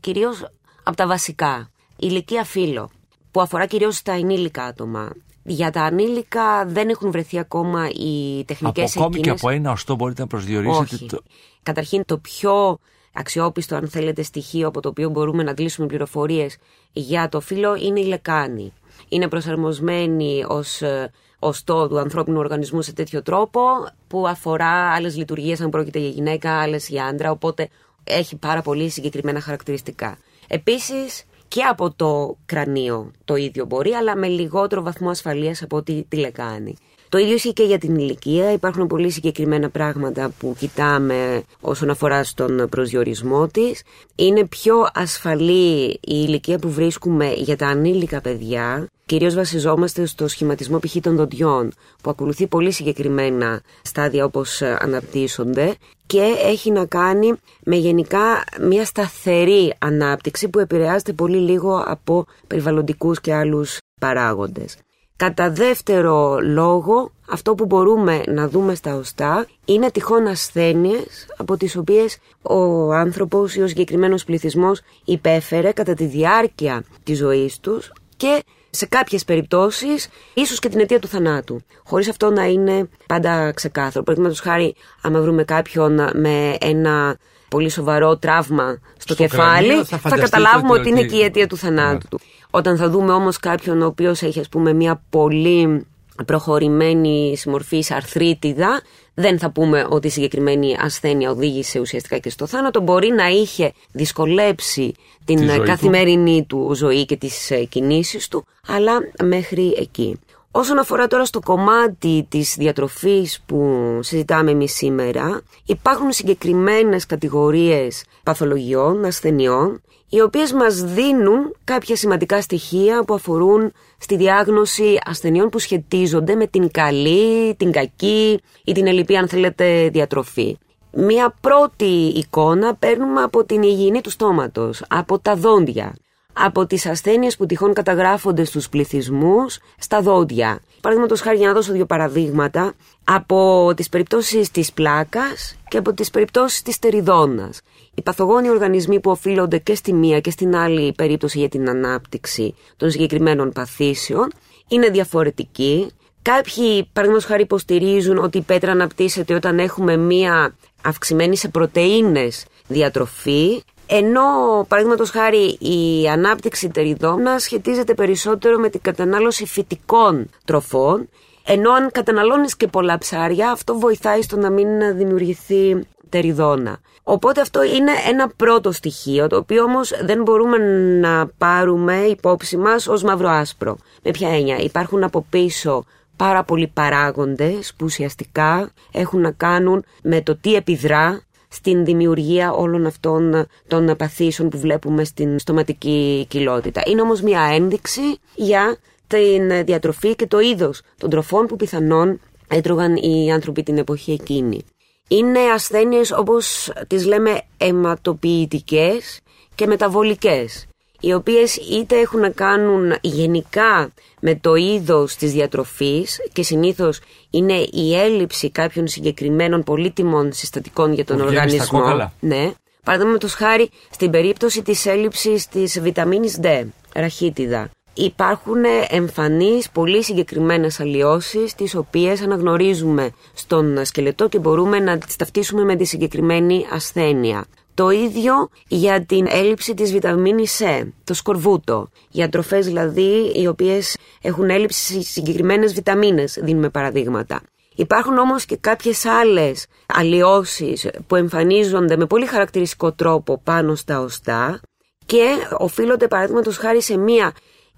κυρίως από τα βασικά. Ηλικία φύλλο που αφορά κυρίως τα ενήλικα άτομα. Για τα ανήλικα δεν έχουν βρεθεί ακόμα οι τεχνικές εκείνες... Ακόμη και από ένα οστό μπορείτε να προσδιορίσετε. Όχι. Το... Καταρχήν το πιο αξιόπιστο αν θέλετε στοιχείο από το οποίο μπορούμε να αντλήσουμε πληροφορίες για το φύλλο είναι η λεκάνη. Είναι προσαρμοσμένη ως ε, οστό του ανθρώπινου οργανισμού σε τέτοιο τρόπο που αφορά άλλες λειτουργίες αν πρόκειται για γυναίκα, άλλες για άντρα, οπότε έχει πάρα πολύ συγκεκριμένα χαρακτηριστικά. Επίσης και από το κρανίο το ίδιο μπορεί, αλλά με λιγότερο βαθμό ασφαλείας από ό,τι τη λεκάνη. Το ίδιο ισχύει και για την ηλικία. Υπάρχουν πολύ συγκεκριμένα πράγματα που κοιτάμε όσον αφορά στον προσδιορισμό της. Είναι πιο ασφαλή η ηλικία που βρίσκουμε για τα ανήλικα παιδιά. Κυρίως βασιζόμαστε στο σχηματισμό π.χ. των δοντιών που ακολουθεί πολύ συγκεκριμένα στάδια όπως αναπτύσσονται και έχει να κάνει με γενικά μια σταθερή ανάπτυξη που επηρεάζεται πολύ λίγο από περιβαλλοντικούς και άλλους παράγοντες. Κατά δεύτερο λόγο, αυτό που μπορούμε να δούμε στα οστά είναι τυχόν ασθένειες από τις οποίες ο άνθρωπος ή ο συγκεκριμένος πληθυσμός υπέφερε κατά τη διάρκεια της ζωής τους και σε κάποιες περιπτώσεις ίσως και την αιτία του θανάτου. Χωρίς αυτό να είναι πάντα ξεκάθαρο. Παραδείγματος χάρη, άμα βρούμε κάποιον με ένα πολύ σοβαρό τραύμα στο, κεφάλι, θα, καταλάβουμε ότι, είναι και η αιτία του θανάτου του. Όταν θα δούμε όμως κάποιον ο οποίος έχει ας πούμε μια πολύ προχωρημένη μορφή αρθρίτιδα, δεν θα πούμε ότι η συγκεκριμένη ασθένεια οδήγησε ουσιαστικά και στο θάνατο. Μπορεί να είχε δυσκολέψει την καθημερινή του. ζωή και τις ε, κινήσεις του, αλλά μέχρι εκεί. Όσον αφορά τώρα στο κομμάτι της διατροφής που συζητάμε εμείς σήμερα, υπάρχουν συγκεκριμένες κατηγορίες παθολογιών, ασθενειών, οι οποίες μας δίνουν κάποια σημαντικά στοιχεία που αφορούν στη διάγνωση ασθενειών που σχετίζονται με την καλή, την κακή ή την ελληπή αν θέλετε διατροφή. Μία πρώτη εικόνα παίρνουμε από την υγιεινή του στόματος, από τα δόντια από τις ασθένειες που τυχόν καταγράφονται στους πληθυσμούς στα δόντια. Παραδείγματος χάρη για να δώσω δύο παραδείγματα από τις περιπτώσεις της πλάκας και από τις περιπτώσεις της τεριδόνας. Οι παθογόνοι οργανισμοί που οφείλονται και στη μία και στην άλλη περίπτωση για την ανάπτυξη των συγκεκριμένων παθήσεων είναι διαφορετικοί. Κάποιοι, παραδείγματος χάρη, υποστηρίζουν ότι η πέτρα αναπτύσσεται όταν έχουμε μία αυξημένη σε πρωτεΐνες διατροφή ενώ, παραδείγματος χάρη, η ανάπτυξη τεριδόνα σχετίζεται περισσότερο με την κατανάλωση φυτικών τροφών, ενώ αν καταναλώνεις και πολλά ψάρια, αυτό βοηθάει στο να μην δημιουργηθεί τεριδόνα. Οπότε αυτό είναι ένα πρώτο στοιχείο, το οποίο όμως δεν μπορούμε να πάρουμε υπόψη μας ως μαύρο-άσπρο. Με ποια έννοια, υπάρχουν από πίσω πάρα πολλοί παράγοντες που ουσιαστικά έχουν να κάνουν με το τι επιδρά στην δημιουργία όλων αυτών των παθήσεων που βλέπουμε στην στοματική κοιλότητα. Είναι όμως μια ένδειξη για την διατροφή και το είδος των τροφών που πιθανόν έτρωγαν οι άνθρωποι την εποχή εκείνη. Είναι ασθένειες όπως τις λέμε αιματοποιητικές και μεταβολικές οι οποίες είτε έχουν να κάνουν γενικά με το είδος της διατροφής και συνήθως είναι η έλλειψη κάποιων συγκεκριμένων πολύτιμων συστατικών για τον οργανισμό. Ναι. Παραδείγματος χάρη στην περίπτωση της έλλειψης της βιταμίνης D, ραχίτιδα. Υπάρχουν εμφανείς πολύ συγκεκριμένες αλλοιώσεις τις οποίες αναγνωρίζουμε στον σκελετό και μπορούμε να τις ταυτίσουμε με τη συγκεκριμένη ασθένεια. Το ίδιο για την έλλειψη της βιταμίνης C, το σκορβούτο. Για τροφές δηλαδή οι οποίες έχουν έλλειψη σε συγκεκριμένες βιταμίνες, δίνουμε παραδείγματα. Υπάρχουν όμως και κάποιες άλλες αλλοιώσεις που εμφανίζονται με πολύ χαρακτηριστικό τρόπο πάνω στα οστά και οφείλονται παραδείγματος χάρη σε μια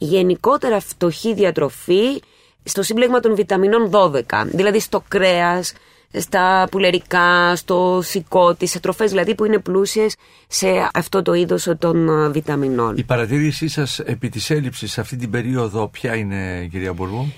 γενικότερα φτωχή διατροφή στο σύμπλεγμα των βιταμινών 12, δηλαδή στο κρέας, στα πουλερικά, στο σηκώτη, σε τροφές δηλαδή που είναι πλούσιες σε αυτό το είδος των ε, βιταμινών. Η παρατήρησή σας επί της έλλειψης σε αυτή την περίοδο ποια είναι κυρία Μπουργού;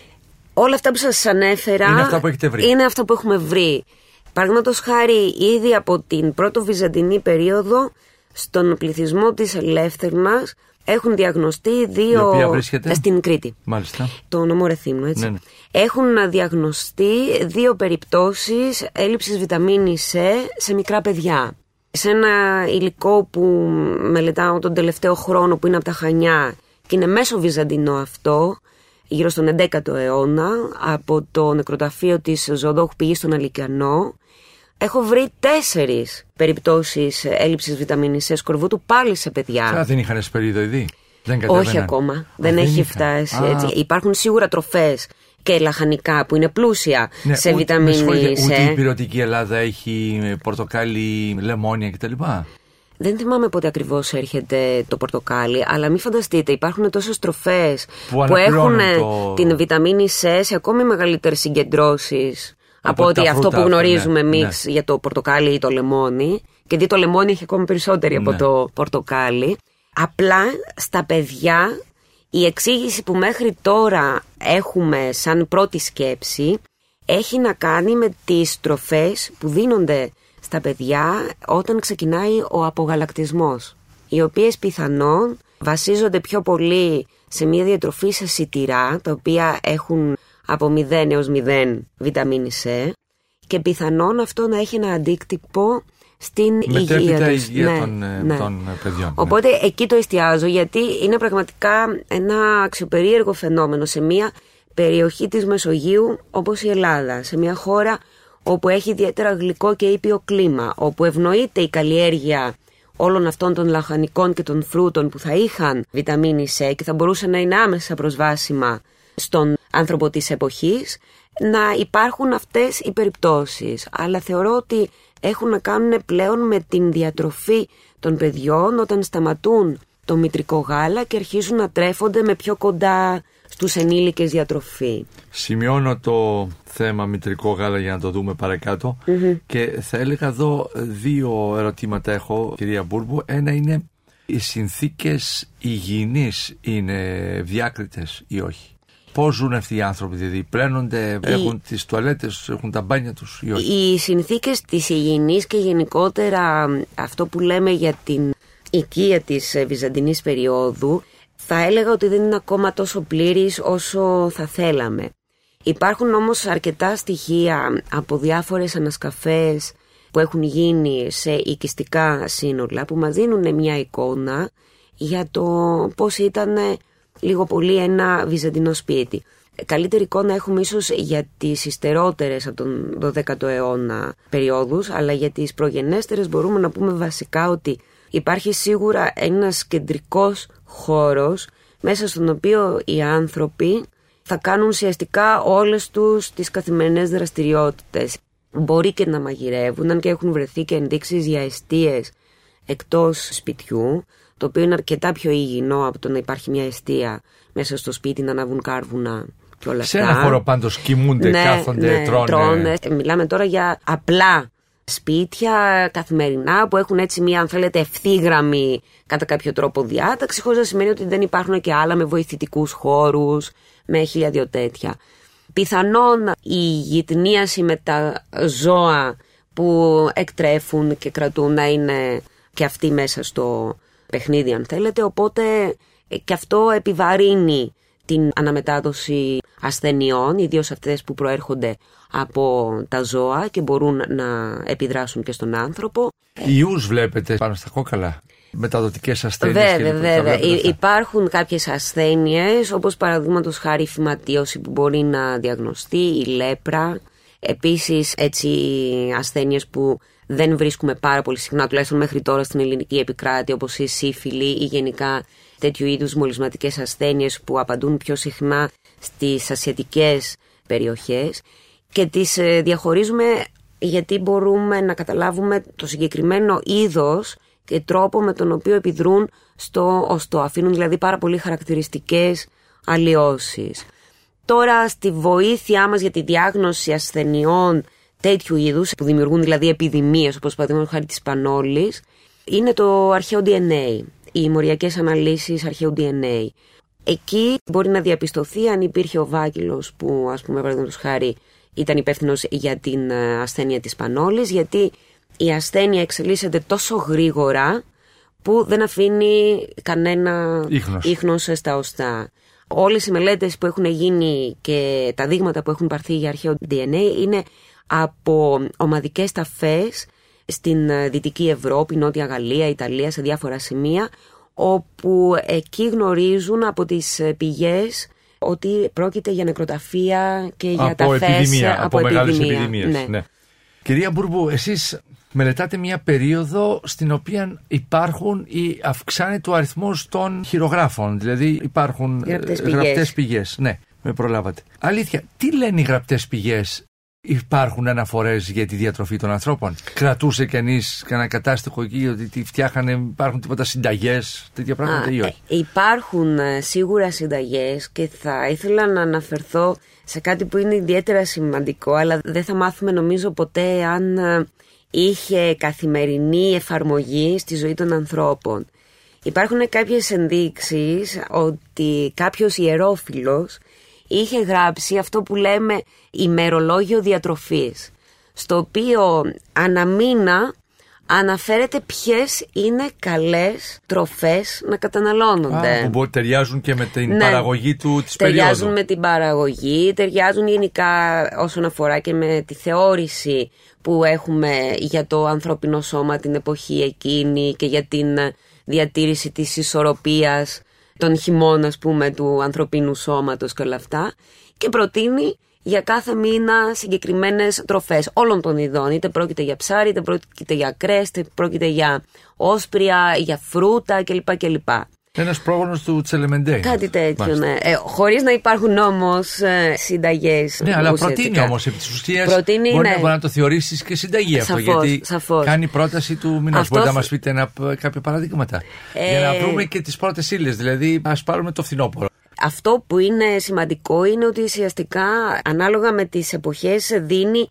Όλα αυτά που σας ανέφερα είναι αυτά που έχετε βρει. Είναι αυτά που έχουμε βρει. Παραδείγματος χάρη ήδη από την πρώτο βυζαντινή περίοδο στον πληθυσμό της Ελεύθερνας έχουν διαγνωστεί δύο. Η Στην Κρήτη. Μάλιστα. Το νομό Ρεθύμνου, έτσι. Ναι, ναι. Έχουν διαγνωστεί δύο περιπτώσεις έλλειψης βιταμίνης C σε μικρά παιδιά. Σε ένα υλικό που μελετάω τον τελευταίο χρόνο που είναι από τα Χανιά και είναι μέσω βυζαντινό αυτό, γύρω στον 11ο αιώνα, από το νεκροταφείο της Ζωοδόχου Πηγής στον Αλικιανό, Έχω βρει τέσσερις περιπτώσεις έλλειψης βιταμίνης C σκορβούτου πάλι σε παιδιά. Α, δεν είχαν εσπεριδοειδή. Δεν Όχι ακόμα. δεν, έχει φτάσει έτσι. Υπάρχουν σίγουρα τροφές και λαχανικά που είναι πλούσια ναι, σε βιταμίνη C. Ούτε η πυρωτική Ελλάδα έχει πορτοκάλι, λεμόνια κτλ. Δεν θυμάμαι πότε ακριβώς έρχεται το πορτοκάλι, αλλά μην φανταστείτε, υπάρχουν τόσες τροφές που, που έχουν την βιταμίνη C σε ακόμη μεγαλύτερες συγκεντρώσεις από, ότι αυτό που γνωρίζουμε ναι, εμείς ναι. για το πορτοκάλι ή το λεμόνι. Και δει το λεμόνι έχει ακόμη περισσότερη από ναι. το πορτοκάλι. Απλά στα παιδιά η εξήγηση που μέχρι τώρα έχουμε σαν πρώτη σκέψη έχει να κάνει με τις τροφές που δίνονται στα παιδιά όταν ξεκινάει ο απογαλακτισμός οι οποίες πιθανόν βασίζονται πιο πολύ σε μια διατροφή σε σιτηρά, τα οποία έχουν από 0 έως 0 βιταμίνης C και πιθανόν αυτό να έχει ένα αντίκτυπο στην υγεία, τους. υγεία ναι, των, ε, ναι. των ε, παιδιών. Ναι. Οπότε εκεί το εστιάζω γιατί είναι πραγματικά ένα αξιοπερίεργο φαινόμενο σε μια περιοχή της Μεσογείου όπως η Ελλάδα, σε μια χώρα όπου έχει ιδιαίτερα γλυκό και ήπιο κλίμα, όπου ευνοείται η καλλιέργεια όλων αυτών των λαχανικών και των φρούτων που θα είχαν βιταμίνη C και θα μπορούσαν να είναι άμεσα προσβάσιμα στον άνθρωπο της εποχής, να υπάρχουν αυτές οι περιπτώσεις. Αλλά θεωρώ ότι έχουν να κάνουν πλέον με την διατροφή των παιδιών όταν σταματούν το μητρικό γάλα και αρχίζουν να τρέφονται με πιο κοντά στους ενήλικες διατροφή. Σημειώνω το θέμα μητρικό γάλα για να το δούμε και θα έλεγα εδώ δύο ερωτήματα έχω κυρία Μπούρμπου. Ένα είναι οι συνθήκες υγιεινής είναι διάκριτες ή όχι; Πώ ζουν αυτοί οι άνθρωποι, δηλαδή πλένονται, έχουν τις τουαλέτες, έχουν τα μπάνια τους ή όχι; Οι συνθήκες της υγιεινής και γενικότερα αυτό που λέμε για την οικία της βυζαντινής περίοδου θα έλεγα ότι δεν είναι ακόμα τόσο πλήρης όσο θα θέλαμε. Υπάρχουν όμως αρκετά στοιχεία από διάφορες ανασκαφές που έχουν γίνει σε οικιστικά σύνολα που μας δίνουν μια εικόνα για το πώς ήταν λίγο πολύ ένα βυζαντινό σπίτι. Καλύτερη εικόνα έχουμε ίσως για τις υστερότερες από τον 12ο αιώνα περιόδους, αλλά για τις προγενέστερες μπορούμε να πούμε βασικά ότι υπάρχει σίγουρα ένας κεντρικός χώρος μέσα στον οποίο οι άνθρωποι θα κάνουν ουσιαστικά όλες τους τις καθημερινές δραστηριότητες. Μπορεί και να μαγειρεύουν, αν και έχουν βρεθεί και ενδείξεις για αιστείες εκτός σπιτιού, το οποίο είναι αρκετά πιο υγιεινό από το να υπάρχει μια αιστεία μέσα στο σπίτι να ανάβουν κάρβουνα και όλα αυτά. Σε ένα χώρο πάντως κοιμούνται, ναι, κάθονται, ναι, τρώνε. τρώνε. Μιλάμε τώρα για απλά σπίτια καθημερινά που έχουν έτσι μια αν θέλετε ευθύγραμμη κατά κάποιο τρόπο διάταξη χωρίς να σημαίνει ότι δεν υπάρχουν και άλλα με βοηθητικούς χώρους με χίλια δυο τέτοια. Πιθανόν η γυτνίαση με τα ζώα που εκτρέφουν και κρατούν να είναι και αυτοί μέσα στο παιχνίδι αν θέλετε οπότε και αυτό επιβαρύνει την αναμετάδοση ασθενειών, ιδίως αυτές που προέρχονται από τα ζώα και μπορούν να επιδράσουν και στον άνθρωπο. Ιούς βλέπετε πάνω στα κόκαλα. Μεταδοτικές ασθένειες. Βέβαια, βέβαια. Υπάρχουν κάποιες ασθένειες, όπως παραδείγματος χάρη η φυματίωση που μπορεί να διαγνωστεί, η λέπρα. Επίσης, έτσι, ασθένειες που δεν βρίσκουμε πάρα πολύ συχνά, τουλάχιστον μέχρι τώρα στην ελληνική επικράτη, όπως η σύφυλλη ή γενικά τέτοιου είδους μολυσματικές ασθένειες που απαντούν πιο συχνά στις ασιατικές περιοχές και τις ε, διαχωρίζουμε γιατί μπορούμε να καταλάβουμε το συγκεκριμένο είδος και τρόπο με τον οποίο επιδρούν στο οστό. Αφήνουν δηλαδή πάρα πολύ χαρακτηριστικές αλλοιώσεις. Τώρα στη βοήθειά μας για τη διάγνωση ασθενειών τέτοιου είδους που δημιουργούν δηλαδή επιδημίες όπως παραδείγματος χάρη της πανόλης είναι το αρχαίο DNA, οι μοριακές αναλύσεις αρχαίου DNA. Εκεί μπορεί να διαπιστωθεί αν υπήρχε ο βάκυλος που ας πούμε παραδείγματος χάρη ήταν υπεύθυνος για την ε, ασθένεια της πανόλης γιατί η ασθένεια εξελίσσεται τόσο γρήγορα που δεν αφήνει κανένα ίχνος, ίχνος στα οστά. Όλες οι μελέτες που έχουν γίνει και τα δείγματα που έχουν πάρθει για αρχαίο DNA είναι από ομαδικές ταφές στην ε, Δυτική Ευρώπη, Νότια Γαλλία, Ιταλία, σε διάφορα σημεία, όπου εκεί γνωρίζουν από τις ε, πηγές ότι πρόκειται για νεκροταφεία και για από τα επιδημία, από, από μεγάλες επιδημίες. Ναι. ναι. Κυρία Μπουρμπού, εσείς μελετάτε μια περίοδο στην οποία υπάρχουν ή αυξάνεται ο αριθμός των χειρογράφων, δηλαδή υπάρχουν γραπτές πηγές. Γραπτές πηγές. Ναι, με προλάβατε. Αλήθεια, τι λένε οι γραπτές πηγές Υπάρχουν αναφορές για τη διατροφή των ανθρώπων. Κρατούσε κανείς κανένα κατάστοιχο εκεί ότι φτιάχανε, υπάρχουν τίποτα συνταγές, τέτοια πράγματα ή όχι; Ε, υπάρχουν ε, σίγουρα συνταγές και θα ήθελα να αναφερθώ σε κάτι που είναι ιδιαίτερα σημαντικό, αλλά δεν θα μάθουμε νομίζω ποτέ αν ε, είχε καθημερινή εφαρμογή στη ζωή των ανθρώπων. Υπάρχουν κάποιες ενδείξεις ότι κάποιος ιερόφιλος είχε γράψει αυτό που λέμε ημερολόγιο διατροφής, στο οποίο αναμίνα αναφέρεται ποιες είναι καλές τροφές να καταναλώνονται. Α, που ταιριάζουν και με την Ναι. παραγωγή του της Ταιριάζουν περίοδου. με την παραγωγή, ταιριάζουν γενικά όσον αφορά και με τη θεώρηση που έχουμε για το ανθρώπινο σώμα την εποχή εκείνη και για την διατήρηση της ισορροπίας των χειμών ας πούμε του ανθρωπίνου σώματος και όλα αυτά και προτείνει για κάθε μήνα συγκεκριμένες τροφές όλων των ειδών είτε πρόκειται για ψάρι, είτε πρόκειται για κρέας, είτε πρόκειται για όσπρια, για φρούτα κλπ. κλπ. Ένας πρόγονος του Τσελεμεντέ. Κάτι τέτοιο, Μάλιστα. ναι. Ε, Χωρίς να υπάρχουν όμως ε, συνταγές. Ναι, αλλά προτείνει όμως επί της ουσίας. Προτείνει, μπορεί, ναι. να, μπορεί να το θεωρήσεις και συνταγή αυτό. Σαφώς, γιατί σαφώς. κάνει πρόταση του μηνός. Αυτό Μπορείτε να θ- μας πείτε ένα, κάποια παραδείγματα. Ε, Για να βρούμε και τις πρώτες ύλες. Δηλαδή, ας πάρουμε το φθινόπωρο. Αυτό που είναι σημαντικό είναι ότι ουσιαστικά ανάλογα με τις εποχές δίνει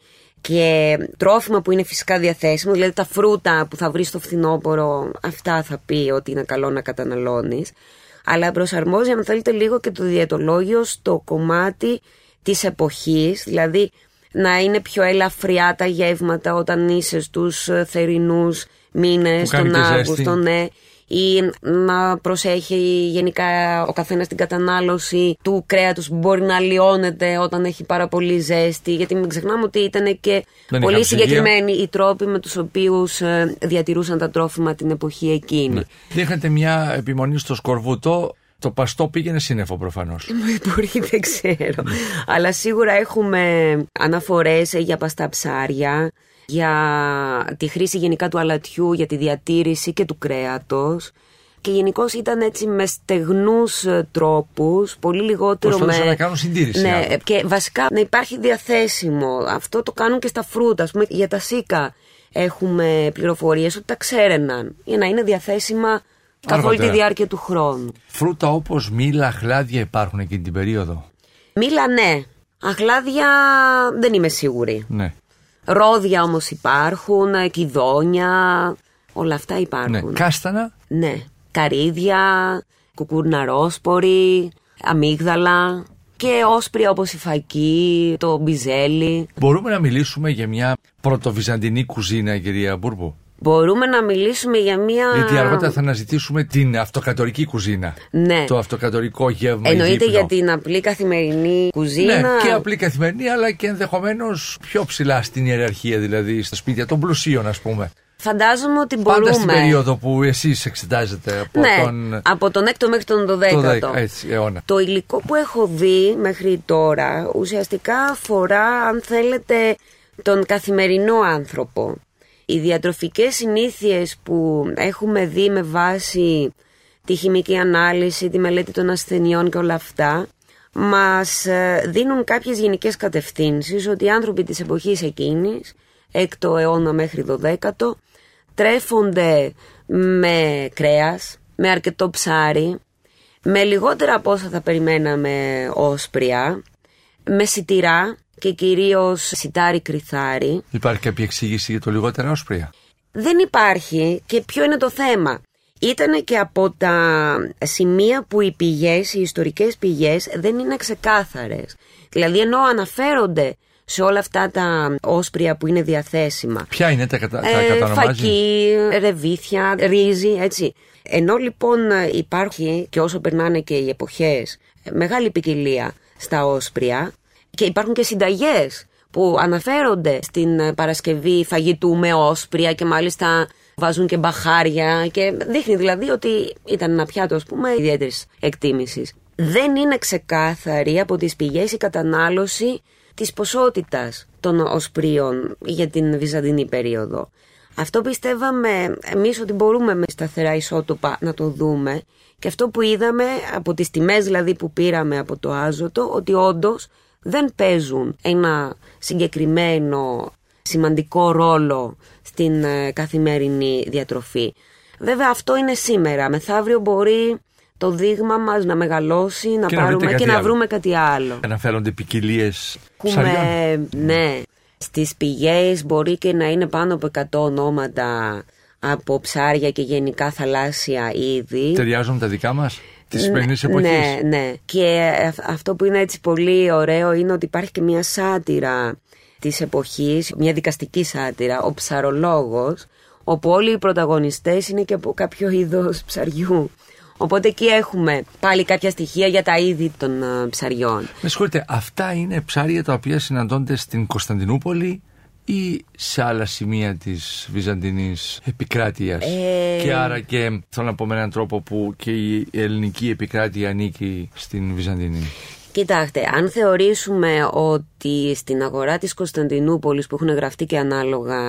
και τρόφιμα που είναι φυσικά διαθέσιμο, δηλαδή τα φρούτα που θα βρεις στο φθινόπωρο, αυτά θα πει ότι είναι καλό να καταναλώνεις. Αλλά προσαρμόζει, αν θέλετε, λίγο και το διαιτολόγιο στο κομμάτι της εποχής, δηλαδή να είναι πιο ελαφριά τα γεύματα όταν είσαι στους ε, θερινούς μήνες, Που κάνει τον και ζέστη. Αύγουστο, ναι, ή να προσέχει γενικά ο καθένας την κατανάλωση του κρέατος που μπορεί να λιώνεται όταν έχει πάρα πολύ ζέστη γιατί μην ξεχνάμε ότι ήταν και Δεν πολύ είχαν ψυγεία. συγκεκριμένοι οι τρόποι με τους οποίους ε, διατηρούσαν τα τρόφιμα την εποχή εκείνη. Δεν είχατε μια επιμονή στο σκορβούτο. Το παστό πήγαινε σύννεφο προφανώς. Μπορεί, δεν ξέρω. Αλλά σίγουρα έχουμε αναφορές για παστά ψάρια, για τη χρήση γενικά του αλατιού, για τη διατήρηση και του κρέατος. Και γενικώς ήταν έτσι με στεγνούς ε, τρόπους, πολύ λιγότερο με... Προσπαθούσαν να κάνουν συντήρηση. Ναι, άρα. και βασικά να υπάρχει διαθέσιμο. Αυτό το κάνουν και στα φρούτα. Ας πούμε, για τα σίκα έχουμε πληροφορίες ότι τα ξέρεναν για να είναι διαθέσιμα καθ' όλη τη Αργότερα. διάρκεια του χρόνου. Φρούτα όπως μήλα, χλάδια υπάρχουν εκείνη την περίοδο; Μήλα ναι. Αχλάδια δεν είμαι σίγουρη. Ναι. Ρόδια όμως υπάρχουν, ε, κυδόνια, όλα αυτά ναι. υπάρχουν. Κάστανα. Ναι. Καρύδια, κουκουρναρόσποροι, αμύγδαλα και όσπρια όπως η φακή, το μπιζέλι. Μπορούμε να μιλήσουμε για μια πρωτοβυζαντινή κουζίνα, κυρία Μπούρμπου. Μπορούμε να μιλήσουμε για μια... Γιατί αργότερα θα αναζητήσουμε την αυτοκατορική κουζίνα. Ναι. Το αυτοκατορικό γεύμα. ή Εννοείται δείπνο. για την απλή καθημερινή κουζίνα. Ναι, και απλή καθημερινή, αλλά και ενδεχομένως πιο ψηλά στην ιεραρχία, δηλαδή στα σπίτια των πλουσίων, ας πούμε. Φαντάζομαι ότι μπορούμε. Πάντα στην περίοδο που εσείς εξετάζετε από ναι, τον. από τον 6ο μέχρι τον 12ο. το δέκα- έτσι, αιώνα. Το υλικό που έχω δει μέχρι τώρα ουσιαστικά αφορά, αν θέλετε, τον καθημερινό άνθρωπο. Οι διατροφικές συνήθειες που έχουμε δει με βάση τη χημική ανάλυση, τη μελέτη των ασθενειών και όλα αυτά, μας ε, δίνουν κάποιες γενικές κατευθύνσεις ότι οι άνθρωποι της εποχής εκείνης, 6ο αιώνα μέχρι 12ο, τρέφονται με κρέας, με αρκετό ψάρι, με λιγότερα από όσα θα περιμέναμε όσπρια, με σιτηρά και κυρίως σιτάρι κρυθάρι. Υπάρχει κάποια εξήγηση για το λιγότερα όσπρια; Δεν υπάρχει και ποιο είναι το θέμα; Ήτανε και από τα σημεία που οι πηγές, οι ιστορικές πηγές δεν είναι ξεκάθαρες. Δηλαδή ενώ αναφέρονται σε όλα αυτά τα όσπρια που είναι διαθέσιμα. Ποια είναι τα, κατα... τα Ε, κατανομάζει; φακή, ρεβίθια, ρύζι, έτσι. Ενώ λοιπόν υπάρχει και όσο περνάνε και οι εποχές μεγάλη ποικιλία στα όσπρια και υπάρχουν και συνταγές που αναφέρονται στην Παρασκευή φαγητού με όσπρια και μάλιστα βάζουν και μπαχάρια και δείχνει δηλαδή ότι ήταν ένα πιάτο ας πούμε ιδιαίτερης εκτίμησης. Δεν είναι ξεκάθαρη από τις πηγές η κατανάλωση της ποσότητας των οσπρίων για την Βυζαντινή περίοδο. Αυτό πιστεύαμε εμείς ότι μπορούμε με σταθερά ισότοπα να το δούμε και αυτό που είδαμε από τις τιμές δηλαδή που πήραμε από το άζωτο ότι όντως δεν παίζουν ένα συγκεκριμένο σημαντικό ρόλο στην ε, καθημερινή διατροφή. Βέβαια αυτό είναι σήμερα. Μεθαύριο μπορεί το δείγμα μας να μεγαλώσει, να Και να βρείτε πάρουμε κάτι και να άλλο. βρούμε κάτι άλλο. Αναφέρονται ποικιλίες ψαριών. Έχουμε, ναι, στις πηγές μπορεί και να είναι πάνω από 100 ονόματα από ψάρια και γενικά θαλάσσια είδη. Ταιριάζουν τα δικά μας; Της σημερινής εποχής. Ναι, ναι. Και αυ- αυτό που είναι έτσι πολύ ωραίο είναι ότι υπάρχει και μια σάτυρα της εποχής, μια δικαστική σάτυρα, ο ψαρολόγος, όπου όλοι οι πρωταγωνιστές είναι και από κάποιο είδος ψαριού. Οπότε εκεί έχουμε πάλι κάποια στοιχεία για τα είδη των ε, ψαριών. Με συγχωρείτε, αυτά είναι ψάρια τα οποία συναντώνται στην Κωνσταντινούπολη ή σε άλλα σημεία της Βυζαντινής επικράτειας; Ε, και άρα και θέλω να πω με έναν τρόπο που και η ελληνική επικράτεια ανήκει στην Βυζαντινή. Κοιτάξτε, αν θεωρήσουμε ότι στην αγορά της Κωνσταντινούπολης που έχουν γραφτεί και ανάλογα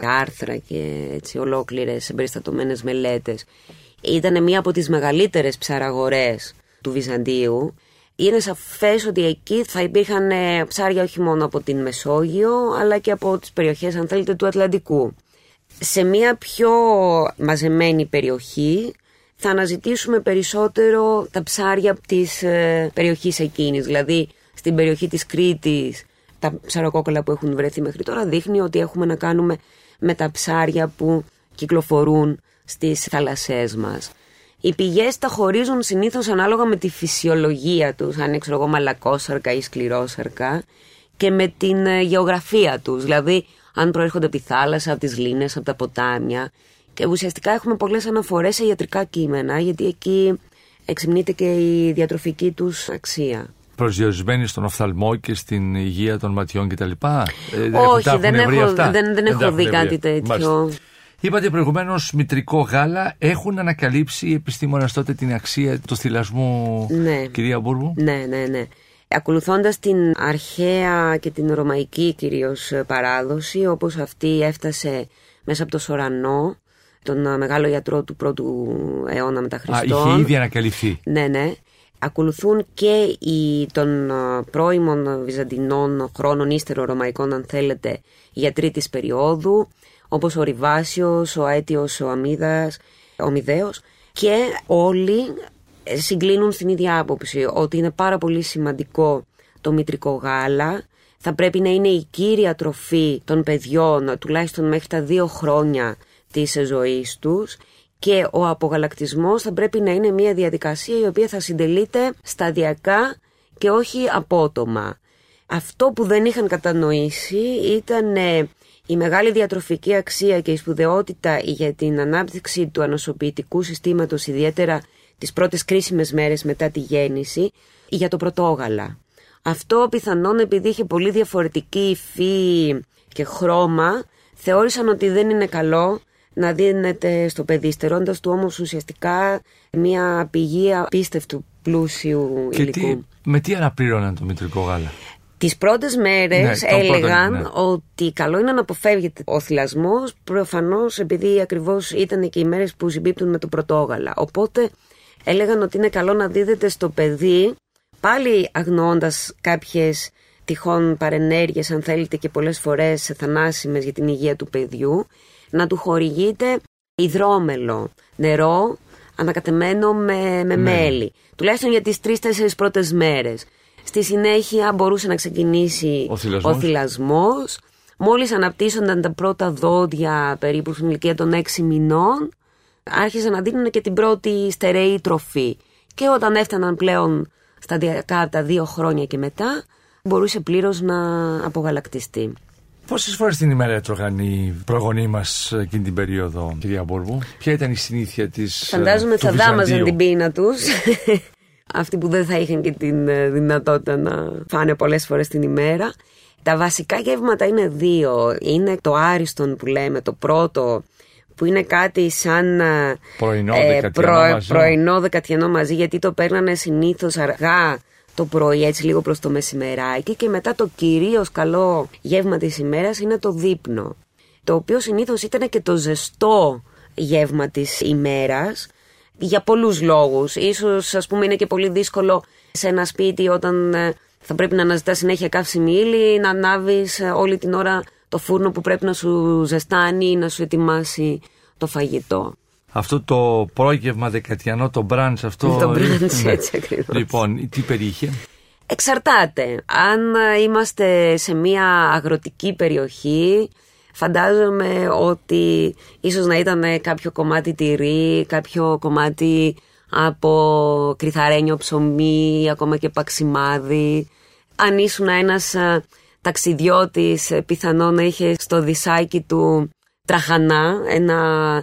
άρθρα και έτσι ολόκληρες εμπεριστατωμένες μελέτες ήταν μία από τις μεγαλύτερες ψαραγορές του Βυζαντίου είναι σαφές ότι εκεί θα υπήρχαν ε, ψάρια όχι μόνο από την Μεσόγειο αλλά και από τις περιοχές αν θέλετε του Ατλαντικού. Σε μία πιο μαζεμένη περιοχή θα αναζητήσουμε περισσότερο τα ψάρια της ε, περιοχής εκείνης. Δηλαδή στην περιοχή της Κρήτης τα ψαροκόκκαλα που έχουν βρεθεί μέχρι τώρα δείχνει ότι έχουμε να κάνουμε με τα ψάρια που κυκλοφορούν στις θαλασσές μας. Οι πηγές τα χωρίζουν συνήθως ανάλογα με τη φυσιολογία τους, αν είναι ξέρω εγώ μαλακόσαρκα ή σκληρόσαρκα και με την ε, γεωγραφία τους, δηλαδή αν προέρχονται από τη θάλασσα, από τις λίμνες, από τα ποτάμια και ουσιαστικά έχουμε πολλές αναφορές σε ιατρικά κείμενα γιατί εκεί εξυμνείται και η διατροφική τους αξία. Προσδιορισμένοι στον οφθαλμό και στην υγεία των ματιών κτλ. Ε, Όχι, τα δεν έχουν βρει έχω, αυτά; δεν, δεν έχω τα έχουν δει βρει. κάτι τέτοιο. Μάλιστα. Είπατε προηγουμένως μητρικό γάλα. Έχουν ανακαλύψει οι επιστήμονες τότε την αξία του θυλασμού, Ναι. κυρία Μπούρβου. Ναι, ναι, ναι. Ακολουθώντας την αρχαία και την ρωμαϊκή κυρίως παράδοση, όπως αυτή έφτασε μέσα από το Σορανό, τον α, μεγάλο γιατρό του πρώτου αιώνα μετά Α, Χριστόν. είχε ήδη ανακαλυφθεί. Ναι, ναι. Ακολουθούν και οι των α, πρώιμων Βυζαντινών χρόνων, ύστερο ρωμαϊκών αν θέλετε, γιατροί της περίοδου, όπως ο Ριβάσιος, ο Αίτιος, ο Αμίδας, ο Μηδέος. Και όλοι ε, συγκλίνουν στην ίδια άποψη ότι είναι πάρα πολύ σημαντικό το μητρικό γάλα. Θα πρέπει να είναι η κύρια τροφή των παιδιών τουλάχιστον μέχρι τα δύο χρόνια της ζωής τους. Και ο απογαλακτισμός θα πρέπει να είναι μια διαδικασία η οποία θα συντελείται σταδιακά και όχι απότομα. Αυτό που δεν είχαν κατανοήσει ήταν ε, η μεγάλη διατροφική αξία και η σπουδαιότητα για την ανάπτυξη του ανοσοποιητικού συστήματος, ιδιαίτερα τις πρώτες κρίσιμες μέρες μετά τη γέννηση, για το πρωτόγαλα. Αυτό πιθανόν επειδή είχε πολύ διαφορετική υφή και χρώμα, θεώρησαν ότι δεν είναι καλό να δίνεται στο παιδί, στερώντας του όμως ουσιαστικά μια πηγή απίστευτου πλούσιου Και υλικού. τι, με τι αναπλήρωναν το μητρικό γάλα; Τις πρώτες μέρες Ναι, το πρώτο, έλεγαν ναι. ότι καλό είναι να αποφεύγεται ο θυλασμός προφανώς επειδή ακριβώς ήταν και οι μέρες που συμπίπτουν με το πρωτόγαλα. Οπότε έλεγαν ότι είναι καλό να δίδεται στο παιδί πάλι αγνοώντας κάποιες τυχόν παρενέργειες αν θέλετε και πολλές φορές θανάσιμες για την υγεία του παιδιού να του χορηγείται υδρόμελο, νερό ανακατεμένο με, με μέλι. Τουλάχιστον για τις τρεις-τέσσερις πρώτες μέρες. Στη συνέχεια μπορούσε να ξεκινήσει Ο θυλασμός. ο θυλασμός. Μόλις αναπτύσσονταν τα πρώτα δόντια περίπου στην ηλικία των 6 μηνών, άρχισαν να δίνουν και την πρώτη στερεή τροφή. Και όταν έφταναν πλέον σταδιακά από τα δύο χρόνια και μετά, μπορούσε πλήρως να απογαλακτιστεί. Πόσες φορές την ημέρα έτρωγαν οι προγονείς μας εκείνη την περίοδο, κυρία Μπούρβου, Ποια ήταν η συνήθεια της. Φαντάζομαι θα δάμαζαν την πείνα τους. Αυτοί που δεν θα είχαν και την ε, δυνατότητα να φάνε πολλές φορές την ημέρα. Τα βασικά γεύματα είναι δύο. Είναι το άριστον που λέμε, το πρώτο, που είναι κάτι σαν ε, Πρωινό, ε, δεκατιανό μαζί. πρωινό δεκατιανό μαζί, γιατί το παίρνανε συνήθως αργά το πρωί, έτσι λίγο προς το μεσημεράκι και μετά το κυρίως καλό γεύμα της ημέρας είναι το δείπνο το οποίο συνήθως ήταν και το ζεστό γεύμα της ημέρας για πολλούς λόγους. Ίσως ας πούμε είναι και πολύ δύσκολο σε ένα σπίτι όταν ε, θα πρέπει να αναζητάς συνέχεια καύσιμη ύλη να ανάβεις ε, όλη την ώρα το φούρνο που πρέπει να σου ζεστάνει, να σου ετοιμάσει το φαγητό. Αυτό το πρόγευμα δεκατιανό, το μπραντς αυτό. Το brunch, ναι. έτσι ακριβώς. Λοιπόν, τι περιείχε; Εξαρτάται. Αν ε, είμαστε σε μια αγροτική περιοχή, φαντάζομαι ότι ίσως να ήταν κάποιο κομμάτι τυρί, κάποιο κομμάτι από κρυθαρένιο ψωμί, ακόμα και παξιμάδι. Αν ήσουν ένας ε, ταξιδιώτης, ε, πιθανό να είχες στο δισάκι του τραχανά, ένα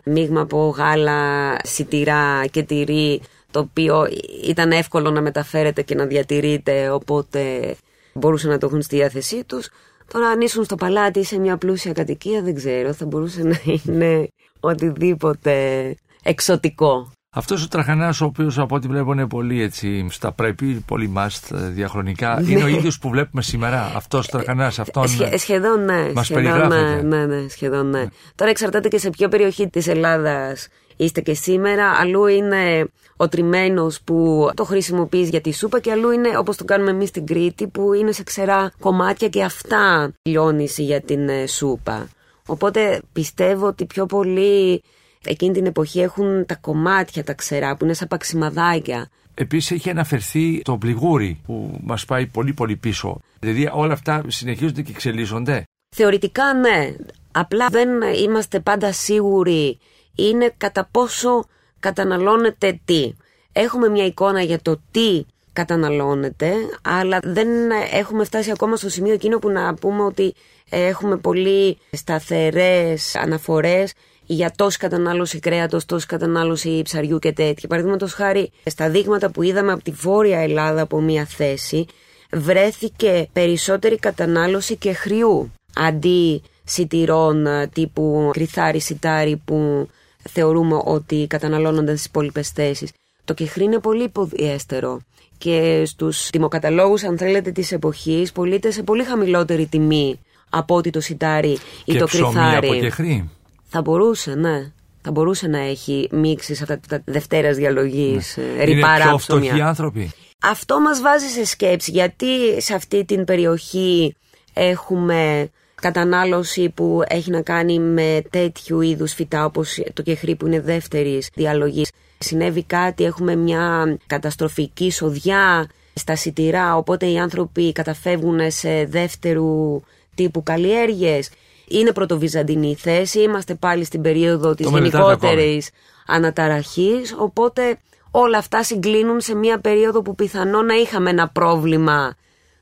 μείγμα από γάλα, σιτηρά και τυρί, το οποίο ήταν εύκολο να μεταφέρεται και να διατηρείται, οπότε μπορούσαν να το έχουν στη διάθεσή τους. Τώρα αν ήσουν στο παλάτι σε μια πλούσια κατοικία δεν ξέρω, θα μπορούσε να είναι οτιδήποτε εξωτικό. Αυτός ο τραχανάς, ο οποίος από ό,τι βλέπω είναι πολύ έτσι στα πρέπει, πολύ must ε, διαχρονικά, είναι ο ίδιος που βλέπουμε σήμερα. Αυτός ο τραχανάς, αυτόν. Σχε, σχεδόν ναι. Μας σχεδόν, ναι, ναι, ναι, σχεδόν ναι. Τώρα εξαρτάται και σε ποια περιοχή της Ελλάδας είστε και σήμερα. Αλλού είναι ο τριμμένος που το χρησιμοποιείς για τη σούπα και αλλού είναι όπως το κάνουμε εμείς στην Κρήτη που είναι σε ξερά κομμάτια και αυτά λιώνηση για την ε, σούπα. Οπότε πιστεύω ότι πιο πολύ εκείνη την εποχή έχουν τα κομμάτια τα ξερά που είναι σαν παξιμαδάκια. Επίσης έχει αναφερθεί το πληγούρι που μας πάει πολύ πολύ πίσω. Δηλαδή όλα αυτά συνεχίζονται και εξελίσσονται. Θεωρητικά ναι. Απλά δεν είμαστε πάντα σίγουροι είναι κατά πόσο καταναλώνεται τι. Έχουμε μια εικόνα για το τι καταναλώνεται, αλλά δεν έχουμε φτάσει ακόμα στο σημείο εκείνο που να πούμε ότι έχουμε πολύ σταθερές αναφορές για τόση κατανάλωση κρέατος, τόση κατανάλωση ψαριού και τέτοια. Παραδείγματος χάρη, στα δείγματα που είδαμε από τη Βόρεια Ελλάδα από μία θέση, βρέθηκε περισσότερη κατανάλωση και χριού αντί σιτηρών ε, τύπου κρυθάρι, σιτάρι που θεωρούμε ότι καταναλώνονται στις υπόλοιπες θέσεις. Το κεχρί είναι πολύ υποδιέστερο και στους τιμοκαταλόγους αν θέλετε της εποχής πωλείται σε πολύ χαμηλότερη τιμή από ότι το σιτάρι ή και το κρυθάρι. από κεχρί. Θα μπορούσε, ναι. Θα μπορούσε να έχει μίξεις σε αυτά τα δευτέρας διαλογής ναι. ρηπάρα Είναι πιο φτωχοί άνθρωποι. Αυτό μας βάζει σε σκέψη γιατί σε αυτή την περιοχή έχουμε κατανάλωση που έχει να κάνει με τέτοιου είδους φυτά όπως το κεχρί που είναι δεύτερης διαλογής. Συνέβη κάτι, έχουμε μια καταστροφική σοδιά στα σιτηρά, οπότε οι άνθρωποι καταφεύγουν σε δεύτερου τύπου καλλιέργειες. Είναι πρωτοβυζαντινή θέση, είμαστε πάλι στην περίοδο της γενικότερης αναταραχής, οπότε όλα αυτά συγκλίνουν σε μια περίοδο που πιθανόν να είχαμε ένα πρόβλημα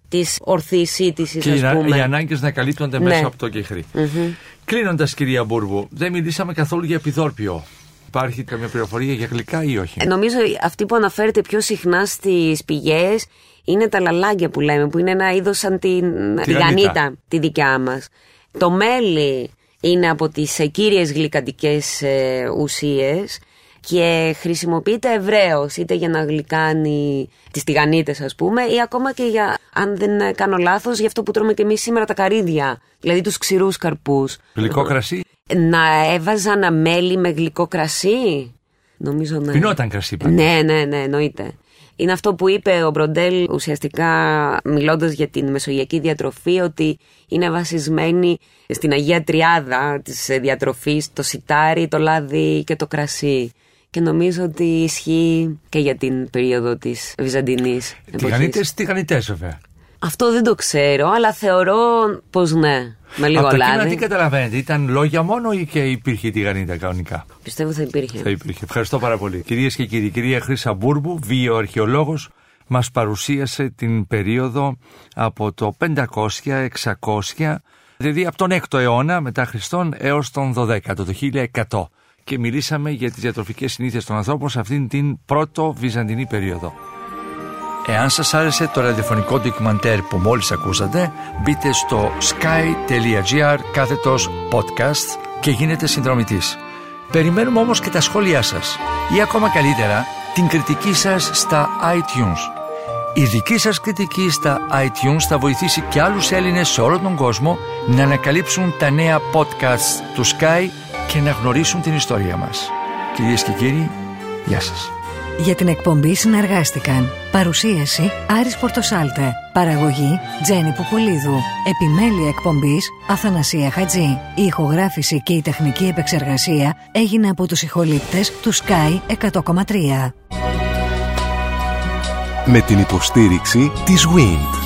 της ορθής σύντησης, ας πούμε. οι ανάγκες να καλύπτονται ναι. μέσα από το κεχρί. Mm-hmm. Κλείνοντας, κυρία Μπούρβου, δεν μιλήσαμε καθόλου για επιδόρπιο. Υπάρχει καμία πληροφορία για γλυκά ή όχι; Ε, νομίζω αυτή που αναφέρεται πιο συχνά στις πηγές είναι τα λαλάγκια που λέμε, που είναι ένα είδος σαν την γανίτα, τη δικιά μας. Το μέλι είναι από τις ε, κύριες γλυκαντικές ε, ουσίες και χρησιμοποιείται ευρέως είτε για να γλυκάνει τις τηγανίτες ας πούμε ή ακόμα και για, αν δεν κάνω λάθος, για αυτό που τρώμε και εμείς σήμερα τα καρύδια, δηλαδή τους ξηρούς καρπούς. Γλυκό κρασί. Να έβαζα μέλι με γλυκό κρασί. Νομίζω ναι. Πινόταν κρασί πάντα. Ναι, ναι, ναι, εννοείται. Είναι αυτό που είπε ο Μπροντέλ ουσιαστικά μιλώντας για την μεσογειακή διατροφή ότι είναι βασισμένη στην Αγία Τριάδα της διατροφής το σιτάρι, το λάδι και το κρασί. Και νομίζω ότι ισχύει και για την περίοδο της Βυζαντινής εποχής. Τηγανιτές, βέβαια. Αυτό δεν το ξέρω, αλλά θεωρώ πως ναι. Με λίγο Από λάδι. τι καταλαβαίνετε, ήταν λόγια μόνο ή και υπήρχε τη γανίτα κανονικά; Πιστεύω θα υπήρχε. Θα υπήρχε. Ευχαριστώ πάρα πολύ. Κυρίες και κύριοι, η κυρία Χρήσα Μπούρμπου, βιοαρχαιολόγο, μας παρουσίασε την περίοδο από το 500-600, δηλαδή από τον 6ο αιώνα μετά Χριστόν έως τον 12ο, το 1100. Και μιλήσαμε για τις διατροφικές συνήθειες των ανθρώπων σε αυτήν την πρώτο βυζαντινή περίοδο. Εάν σας άρεσε το ραδιοφωνικό ντοκιμαντέρ που μόλις ακούσατε, μπείτε στο sky.gr κάθετος podcast και γίνετε συνδρομητής. Περιμένουμε όμως και τα σχόλιά σας ή ακόμα καλύτερα την κριτική σας στα iTunes. Η δική σας κριτική στα iTunes θα βοηθήσει και άλλους Έλληνες σε όλο τον κόσμο να ανακαλύψουν τα νέα podcasts του Sky και να γνωρίσουν την ιστορία μας. Κυρίες και κύριοι, γεια σας. Για την εκπομπή συνεργάστηκαν Παρουσίαση Άρης Πορτοσάλτε Παραγωγή Τζένι Πουπουλίδου Επιμέλεια εκπομπής Αθανασία Χατζή Η ηχογράφηση και η τεχνική επεξεργασία έγινε από τους ηχολήπτες του Sky 100,3 Με την υποστήριξη της WIND